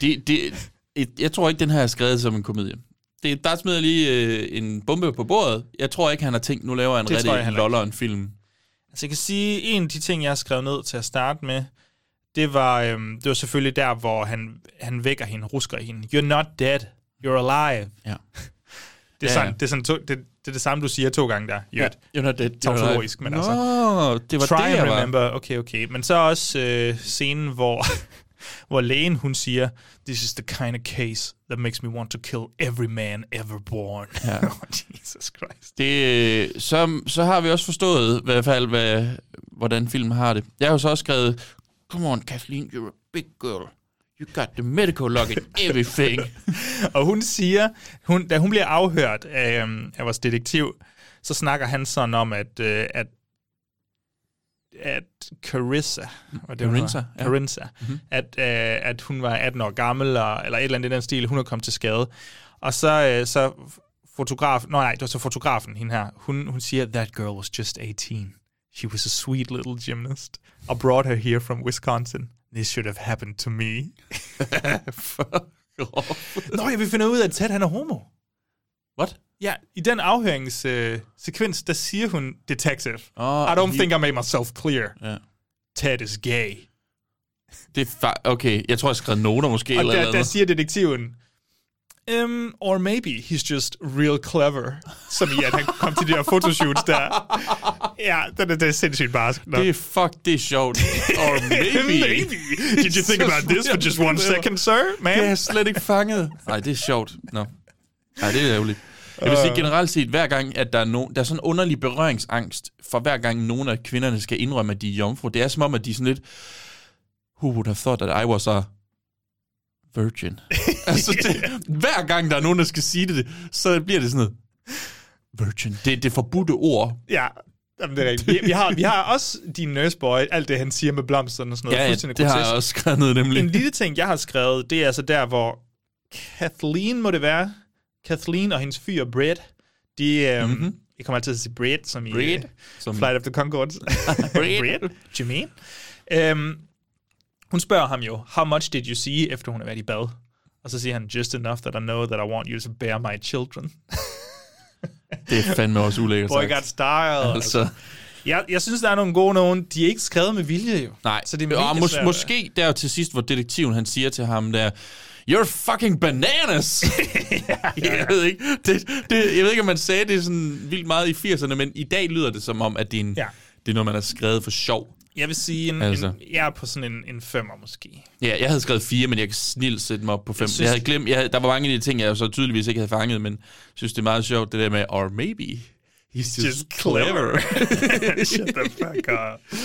Det, det, et, jeg tror ikke, den her er skrevet som en komedie. Det, der smider lige øh, en bombe på bordet. Jeg tror ikke, han har tænkt, nu laver jeg en Det rigtig loller en film. Altså jeg kan sige, en af de ting, jeg har skrevet ned til at starte med, det var, øhm, det var selvfølgelig der, hvor han, han vækker hende, rusker hende. You're not dead, you're alive. Ja. Det er, Ja, sådan, ja. det, er sådan to, det, det er det samme, du siger to gange der. Ja. You're not dead. Tautologisk, men Nå, altså. det var Try det, and jeg var. remember. Okay, okay. Men så også øh, scenen, hvor, hvor lægen, hun siger, this is the kind of case that makes me want to kill every man ever born. Ja. Jesus Christ. Det, øh, så, så har vi også forstået, i hvert fald, hvad, hvordan filmen har det. Jeg har jo så også skrevet, come on, Kathleen, you're a big girl. You got the medical log and everything. Og hun siger, hun, da hun bliver afhørt af, øhm, af vores detektiv, så snakker han sådan om, at, øh, at, at Carissa, og det Carinza, ja. ja. Carinza mm-hmm. at, øh, at hun var 18 år gammel, og, eller et eller andet i den stil, hun er kommet til skade. Og så, øh, så fotograf, nej, nej, det var så fotografen, hende her, hun, hun siger, that girl was just 18. She was a sweet little gymnast. I brought her here from Wisconsin. This should have happened to me. Nå, jeg vil finde ud af, at Ted han er homo. What? Ja, i den afhøringssekvens, øh, der siger hun detective. Oh, I don't think I made myself clear. Ja. Ted is gay. Det er fa- okay, jeg tror, jeg skrev noter måske. Og eller der, noget. der siger detektiven, um, or maybe he's just real clever. Som i, at han kom til de her fotoshoots der. Ja, det, er- det er sindssygt barsk. Nå. Det er fuck, det er sjovt. Or maybe. maybe. Did you think about this for just one second, sir? Man? Det jeg slet ikke fanget. Nej, det er sjovt. Nå. Nej, det er ærgerligt. Jeg vil sige generelt set, hver gang, at der er, no, der er sådan en underlig berøringsangst, for hver gang nogen af kvinderne skal indrømme, at de er jomfru. Det er som om, at de er sådan lidt, who would have thought that I was a virgin? altså, det, hver gang der er nogen, der skal sige det, så bliver det sådan noget, virgin. Det, det er forbudte ord. Ja, Jamen, det er rigtigt. Vi, vi, har, vi har også din nurse boy, alt det, han siger med blomsterne og sådan noget. Ja, ja det har grotesk. jeg også skrevet ned nemlig. En lille ting, jeg har skrevet, det er altså der, hvor Kathleen må det være. Kathleen og hendes fyr, Brett, de... Øhm, mm-hmm. Jeg kommer altid til at sige Brett, som i Mhm. Brett, uh, som- Flight of the Conchords. Brett. Jermaine. Øhm, hun spørger ham jo, how much did you see, efter hun har været i bad? Og så siger han, just enough that I know that I want you to bear my children. Det er fandme også ulækkert sagt. got style. Altså, Jeg, jeg synes, der er nogle gode nogen. De er ikke skrevet med vilje, jo. nej. Så det er og mås- måske der til sidst, hvor detektiven han siger til ham der, You're fucking bananas! jeg, ved ikke, det, det, jeg ved ikke, om man sagde det sådan vildt meget i 80'erne, men i dag lyder det som om, at det er, en, Ja. det er noget, man har skrevet for sjov. Jeg vil sige, en, Altså. en, jeg er på sådan en, en femmer måske. Ja, jeg havde skrevet fire, men jeg kan snilt sætte mig op på fem. Jeg, synes- jeg havde glemt, jeg havde, der var mange af de ting, jeg så tydeligvis ikke havde fanget, men synes, det er meget sjovt, det der med, or maybe he's just, Just clever. Shut the fuck up.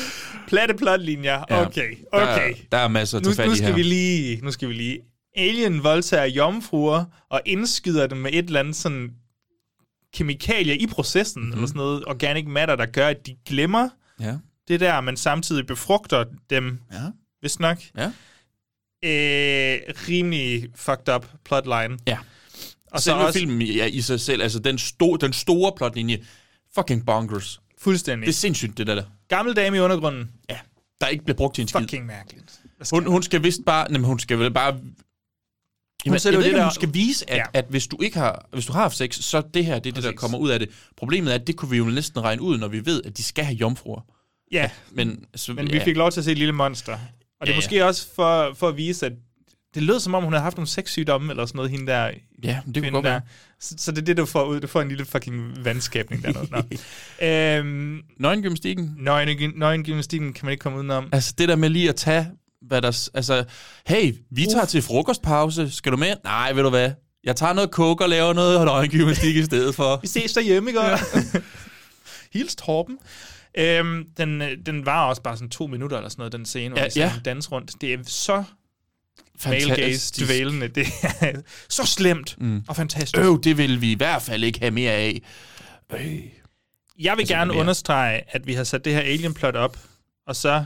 Platte plotlinjer. Ja. Okay, okay. Der, der er masser at Nu, tage fat nu i skal her. vi lige, nu skal vi lige. Alien voldtager jomfruer og indskyder dem med et eller andet sådan kemikalier i processen, Mhm. mm-hmm. eller sådan noget organic matter, der gør, at de glemmer Ja, det der, men samtidig befrugter dem, ja, hvis nok. ja. Øh, rimelig fucked up plotline. Ja. Og så også filmen ja, i sig selv, altså den, sto, den store plotlinje, fucking bonkers. fuldstændig. Det er sindssygt, det der. der. Gammel dame i undergrunden. Ja. Der ikke bliver brugt til en skid. Fucking mærkeligt. Skal Hun, hun skal vist bare... Jamen, hun skal vel bare... Jamen, jeg ved det ikke, om der- hun skal vise, at, Ja. at hvis, du ikke har, hvis du har haft sex, så det her, det er det, der kommer ud af det. Problemet er, at det kunne vi jo næsten regne ud, når vi ved, at de skal have jomfruer. Ja, Men, så, men vi ja. fik lov til at se et lille monster. Og det er Ja, ja. måske også for, for at vise, at det lød som om, hun havde haft nogle sexsygdomme eller sådan noget, hende der Ja, det kunne godt være. Så, så det er det, du får ud. Du får en lille fucking vandskabning der. Nå. øhm, Nøgengymnastikken. nøgen- Nøgengymnastikken kan man ikke komme udenom. Altså det der med lige at tage, hvad der... Altså, hey, vi tager til frokostpause. Skal du med? Nej, ved du hvad? Jeg tager noget coke og laver noget nøgengymnastik i stedet for. Vi ses derhjemme, ikke? Ja. Hils Torben. Øhm, den, øh, den var også bare sådan to minutter eller sådan noget, den scene, hvor Ja, ja, dans rundt. Det er så Fantastisk. dvælende. Det er så slemt mm. og fantastisk. Øv, det vil vi i hvert fald ikke have mere af. Øh. Jeg vil Altså, gerne mere. understrege, at vi har sat det her alien-plot op, og så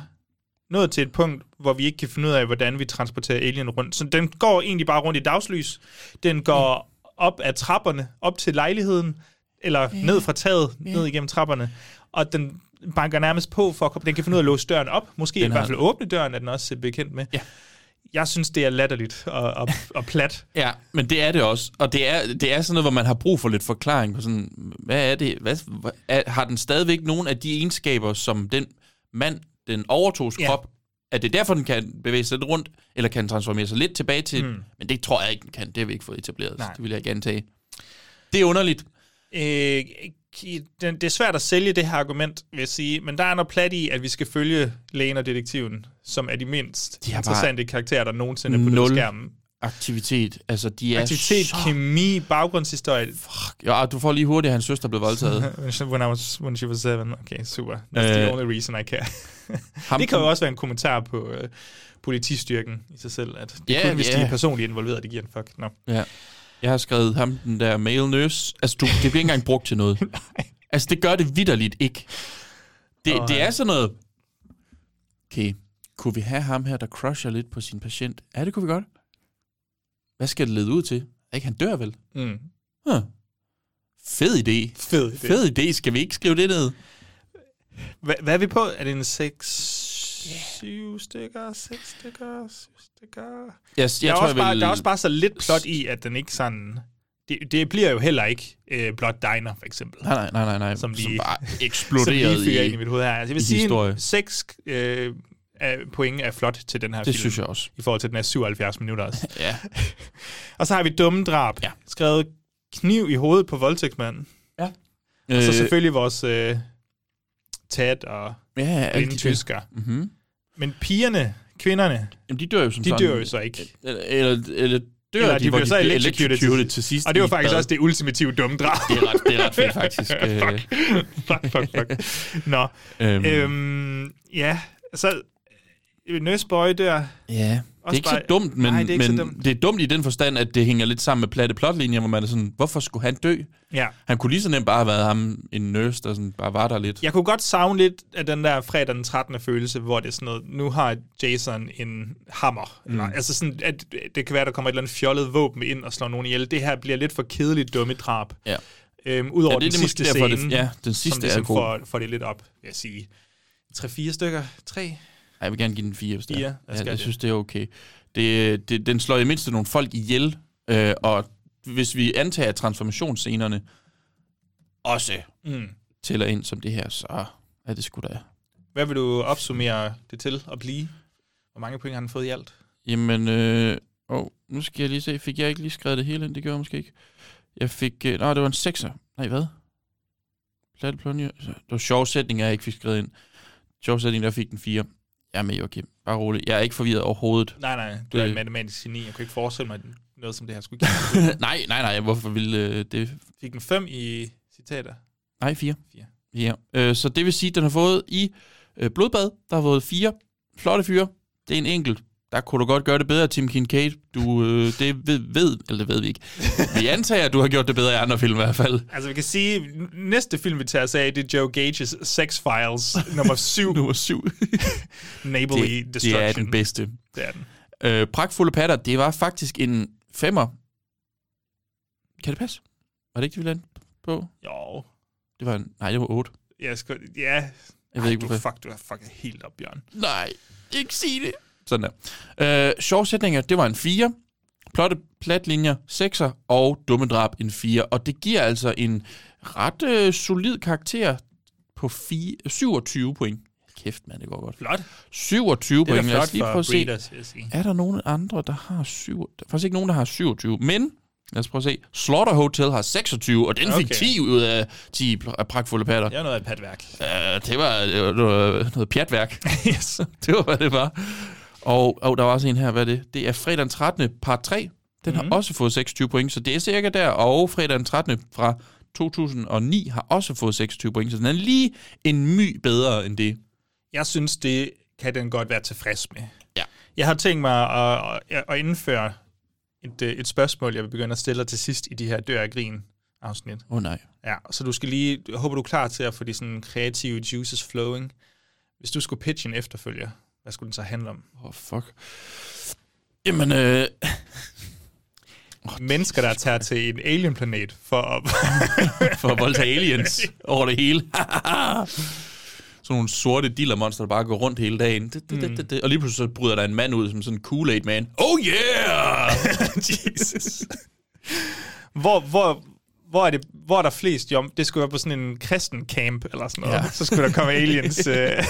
nået til et punkt, hvor vi ikke kan finde ud af, hvordan vi transporterer alien rundt. Så den går egentlig bare rundt i dagslys. Den går op ad trapperne, op til lejligheden, eller ned fra taget, ned igennem trapperne. Og den banker nærmest på, for at den kan finde ud af at låse døren op. Måske Den i hvert har- fald åbne døren, er den også bekendt med. Ja. Jeg synes, det er latterligt og, og, og plat. Ja, men det er det også. Og det er, det er sådan noget, hvor man har brug for lidt forklaring på sådan, hvad er det? Hvad, hvad, er, har den stadigvæk nogle af de egenskaber, som den mand, den overtogs Ja. krop, er det derfor, den kan bevæge sig lidt rundt, eller kan transformere sig lidt tilbage til? Mm. Men det tror jeg ikke, den kan. Det har vi ikke fået etableret. Nej. Det vil jeg gerne tage. Det er underligt. Øh, den, det er svært at sælge det her argument, vil jeg sige, men der er noget plat i, at vi skal følge lægen og detektiven, som er de mindst De interessante karakterer, der nogensinde er på den skærmen. Aktivitet. Altså, de er Aktivitet, så... kemi, baggrundshistorie. Ja, du får lige hurtigt, at hans søster blev voldtaget. when, I was, when she was seven. Okay, super. That's the Øh, only reason I care. Ham, det kan jo også være en kommentar på uh, politistyrken i sig selv, at det yeah, kun, hvis de ja. er personligt involveret, det giver en fuck. No. Ja. Jeg har skrevet ham, den der male nurse. Altså, du, det bliver ikke engang brugt til noget. altså, det gør det vidderligt ikke. Det, Åh, det er sådan noget... Okay, kunne vi have ham her, der crusher lidt på sin patient? Ja, det kunne vi godt. Hvad skal det lede ud til? Ikke, han dør vel? Mm. Huh. Fed idé. Fed idé. Fed idé. Skal vi ikke skrive det ned? Hvad, hvad er vi på? Er det en 6, 7 stykker, 6 stykker, 7 stykker? Jeg, Jeg der, er tror, også bare, jeg vil... der er også bare så lidt plot i, at den ikke sådan... Det, det bliver jo heller ikke øh, Blood Diner, for eksempel. Nej, nej, nej, nej. Som Som, lige- bare Som eksploderet lige i... ind i mit hoved her. Altså, jeg vil sige, historie. en 6 øh, af point er flot til den her Det film. synes jeg også. I forhold til, den er 77 minutter også. Ja. og så har vi dumme drab. Ja. Skrevet kniv i hovedet på voldtægtsmanden. Og så Øh, selvfølgelig vores øh, Tad og Ja, blinde de tysker. Mm-hmm. Men pigerne, kvinderne, Jamen, de dør jo som de sådan. dør jo så ikke. Eller, eller, eller dør Eller de, de hvor bliver de så bliver electrocuted electrocuted til- sidst. Og det var faktisk bad. også det ultimative dumme drab. Det er ret, det er ret fedt, faktisk. Øh, fuck, fuck, fuck. Nå, øhm, øhm, ja, så Nurse Boy der, ja. Det er ikke så dumt, men, nej, det er men så dumt. det er dumt i den forstand, at det hænger lidt sammen med platte plotlinjer, hvor man er sådan, hvorfor skulle han dø? Ja. Han kunne lige så nemt bare have været ham, en nurse, der sådan bare var der lidt. Jeg kunne godt savne lidt af den der fredag den 13. følelse, hvor det er sådan noget, nu har Jason en hammer. Mm. Eller, altså sådan, at det kan være, der kommer et eller andet fjollet våben ind og slår nogen ihjel. Det her bliver lidt for kedeligt dumme drab. Ja. Øhm, Udover Ja, det er den det sidste måske derfor, det- scene, ja, den sidste som er ligesom god. får, får det lidt op, vil jeg sige. 3-4 stykker? 3? Jeg vil gerne give den fire. Fire? Jeg Ja, jeg synes, det er okay. Det, det, den slår i mindste nogle folk ihjel, øh, og hvis vi antager at transformationsscenerne også Mm. tæller ind som det her, så er det sgu da... Hvad vil du opsummere det til at blive? Hvor mange point har han fået i alt? Jamen, øh, åh, nu skal jeg lige se. Fik jeg ikke lige skrevet det hele ind? Det gjorde jeg måske ikke. Jeg fik... Øh, nej, det var en 6'er. Nej, hvad? Platte plonje. Det var sjove sætninger, jeg ikke fik skrevet ind. Sjove sætninger, der fik den 4. Jeg er med, Joachim. Bare rolig. Jeg er ikke forvirret overhovedet. Nej, nej, du er Det- et matematisk geni. Jeg kunne ikke forestille mig noget som det her skulle give. nej, nej, nej. Hvorfor ville øh, det... Fik den 5 i citater. Nej, 4. Fire. Ja. Øh, så det vil sige, at den har fået i øh, blodbad, der har fået 4 flotte fyre. Det er en enkelt. Der kunne du godt gøre det bedre, Tim Kincaid. Du, øh, det ved, ved, eller det ved vi ikke. Vi antager, at du har gjort det bedre i andre film i hvert fald. Altså, vi kan sige, næste film, vi tager os af, det er Joe Gages Sex Files nummer 7, Nummer 7. Neighborly det, Destruction. det er den bedste. Det er den. Øh, pragtfulde patter, det var faktisk en femmer. Kan det passe? Var det ikke det, vi landede på? Jo. Det var en, nej, det var 8. Jeg skal, ja. Jeg ved ikke, du, hvorfor. fuck, du er fucking helt op, Bjørn. Nej, ikke sige det. Sådan der. Øh, sjove sætninger, det var en 4. Plotte platlinjer, 6'er og dumme drab en 4. Og det giver altså en ret øh, solid karakter på 4, 27 point. Kæft, mand, det går godt. Flot. 27 Det er point. Lad os lige prøve for at se. Breeders. Er der nogen andre, der har 7? Der er faktisk ikke nogen, der har 27. Men, lad os prøve at se. Slaughter Hotel har 26, og den fik Okay. 10 ud af 10 pl- af pragtfulde patter. Det er noget af et patværk. Uh, det var øh, noget, noget pjatværk. yes. det var, hvad det var. Og, og der var også en her, hvad er det? Det er fredag den 13. part 3. Den mm-hmm. har også fået 26 point, så det er cirka der. Og fredag den 13. fra 2009 har også fået 26 point, så den er lige en my bedre end det. Jeg synes, det kan den godt være tilfreds med. Ja. Jeg har tænkt mig at, at, at indføre et, øh, et spørgsmål, jeg vil begynde at stille til sidst i de her dør af grin afsnit. Åh oh, nej. Ja, så du skal lige, jeg håber du er klar til at få de sådan kreative juices flowing. Hvis du skulle pitche en efterfølger, hvad skulle den så handle om? Åh, oh, fuck. Jamen, øh, Mennesker, der tager til en alien-planet for at... for at voldtage aliens over det hele. sådan nogle sorte dillermonster, der bare går rundt hele dagen. Det, det, det, det, det. Og lige pludselig så bryder der en mand ud som sådan en Kool-Aid man. Oh yeah! Jesus. Hvor, hvor, hvor, er det, hvor er der flest jom? Det skulle være på sådan en kristen camp eller sådan noget. Ja. Ja. Så skulle der komme aliens. Øh.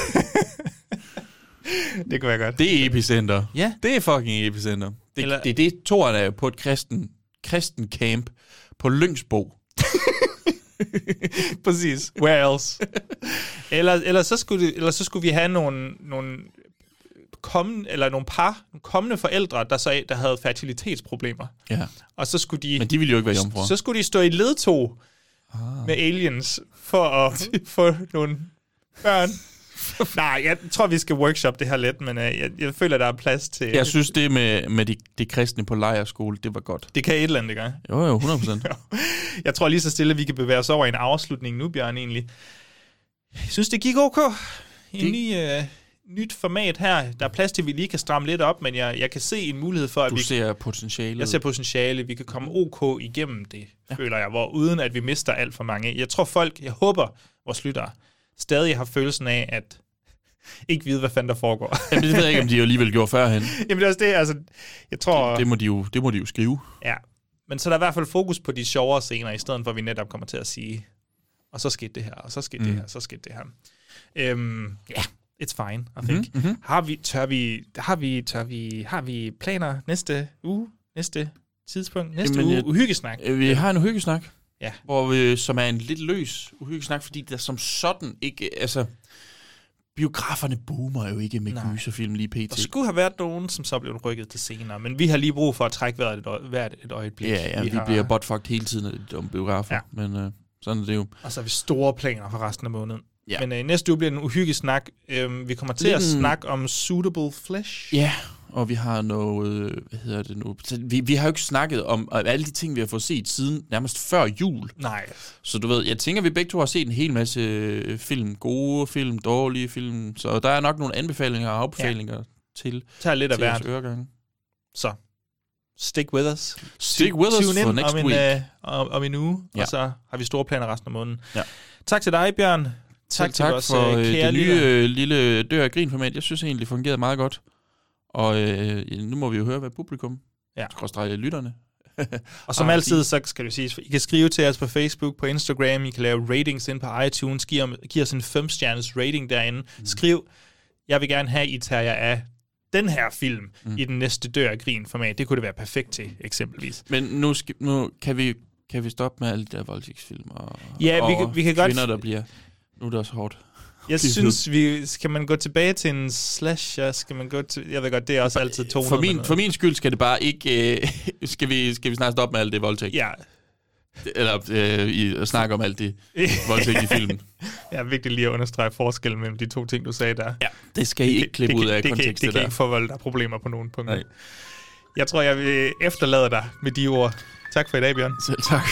det kunne være godt. Det er epicenter. Ja. Det er fucking epicenter. Det, Eller- det er det, toren er på et kristen, kristen camp på Lyngsbo. Præcis. Where else? eller, eller, så skulle det, eller så skulle vi have nogle, nogle kommende, eller nogle par, nogle kommende forældre, der, så, der havde fertilitetsproblemer. Ja. Og så skulle de, Men de ville jo ikke være jomfruer. så skulle de stå i ledtog ah. med aliens for at få nogle børn. Nej, jeg tror, vi skal workshop det her lidt, men uh, jeg, jeg føler, der er plads til... Jeg synes, det med, med de, de kristne på lejerskole, det var godt. Det kan et eller andet, ikke? Jo, jo, 100 procent. Jeg tror lige så stille, at vi kan bevæge os over i en afslutning nu, Bjørn, egentlig. Jeg synes, det gik ok. En Det- ny, uh, nyt format her. Der er plads til, at vi lige kan stramme lidt op, men jeg, jeg kan se en mulighed for, at Du vi ser potentialet. Jeg ser potentiale. Vi kan komme ok igennem det, ja. føler jeg, hvor uden at vi mister alt for mange. Jeg tror folk, jeg håber, vores lyttere stadig har følelsen af, at ikke vide, hvad fanden der foregår. Jamen, det ved jeg ikke, om de alligevel gjorde førhen. Jamen det er også det, altså, jeg tror... Det må de jo, det må de jo skrive. Ja, men så er der i hvert fald fokus på de sjovere scener, i stedet for at vi netop kommer til at sige, og så skete det her, og så skete mm. det her, og så skete det her. Øhm, ja, yeah, it's fine, I think. Mm-hmm. Har vi, tør vi, har vi, tør vi, har vi planer næste uge, næste tidspunkt, næste Jamen, uge, jeg- uhyggesnak? Øh, Vi har en uhyggesnak, Ja. hvor vi, som er en lidt løs uhyggesnak, fordi der som sådan ikke... Altså, biograferne boomer jo ikke med gyserfilm lige pt. Der skulle have været nogen, som så blev rykket til senere, men vi har lige brug for at trække vejret et, øje, hvert et øjeblik. Ja, ja, vi, vi har, bliver buttfucked hele tiden dumme biografer, Ja. men øh, sådan er det jo. Og så har vi store planer for resten af måneden. Ja. Men øh, næste uge bliver en uhyggelig snak. Øhm, vi kommer til Lidt at en- snakke om suitable flesh. Ja, og vi har noget, hvad hedder det nu? Så Vi, vi har jo ikke snakket om alle de ting, vi har fået set siden nærmest før jul. Nej. Så du ved, jeg tænker, vi begge to har set en hel masse øh, film. Gode film, dårlige film. Så der er nok nogle anbefalinger og afbefalinger ja. til, Tag lidt af til jeres hvert. øregange. Så stick with us. Stick with us Tune for in next om en, week. øh, om, om en uge, ja. Og så har vi store planer resten af måneden. Ja. Tak til dig, Bjørn. Tak, Tak, til tak vores for øh, øh, kære det nye øh, lille dør af grin-format. Jeg synes egentlig, det fungerede meget godt. Og øh, nu må vi jo høre, hvad publikum, Ja. skråstreg lytterne, Og som altid, så skal det sige, I kan skrive til os på Facebook, på Instagram, I kan lave ratings ind på iTunes, giv, giv os en 5-stjernes rating derinde. Mm. Skriv, jeg vil gerne have, I tager jer af den her film mm. i den næste dør grin format. Det kunne det være perfekt til, eksempelvis. Men nu, skal, nu kan, vi, kan vi stoppe med alle de der voldtægtsfilm og, Ja, vi og kan- vi kan godt- kvinder, der bliver... Nu er det også hårdt. Jeg synes, vi, skal man gå tilbage til en slasher? Skal man gå til, jeg ved godt, det er også altid 200. For min, for min skyld skal det bare ikke... Øh, skal, vi, skal vi snart stoppe med alt det voldtægt? Ja, Eller øh, i, at snakke om alt det voldtægt i filmen. er vigtigt lige at understrege forskellen mellem de to ting, du sagde der. Ja, det skal I ikke klippe det, ud af det, det, kontekst, kan, det kan der. ikke forvolde dig problemer på nogen punkter. Nej. Jeg tror, jeg vil efterlade dig med de ord. Tak for i dag, Bjørn. Selv tak.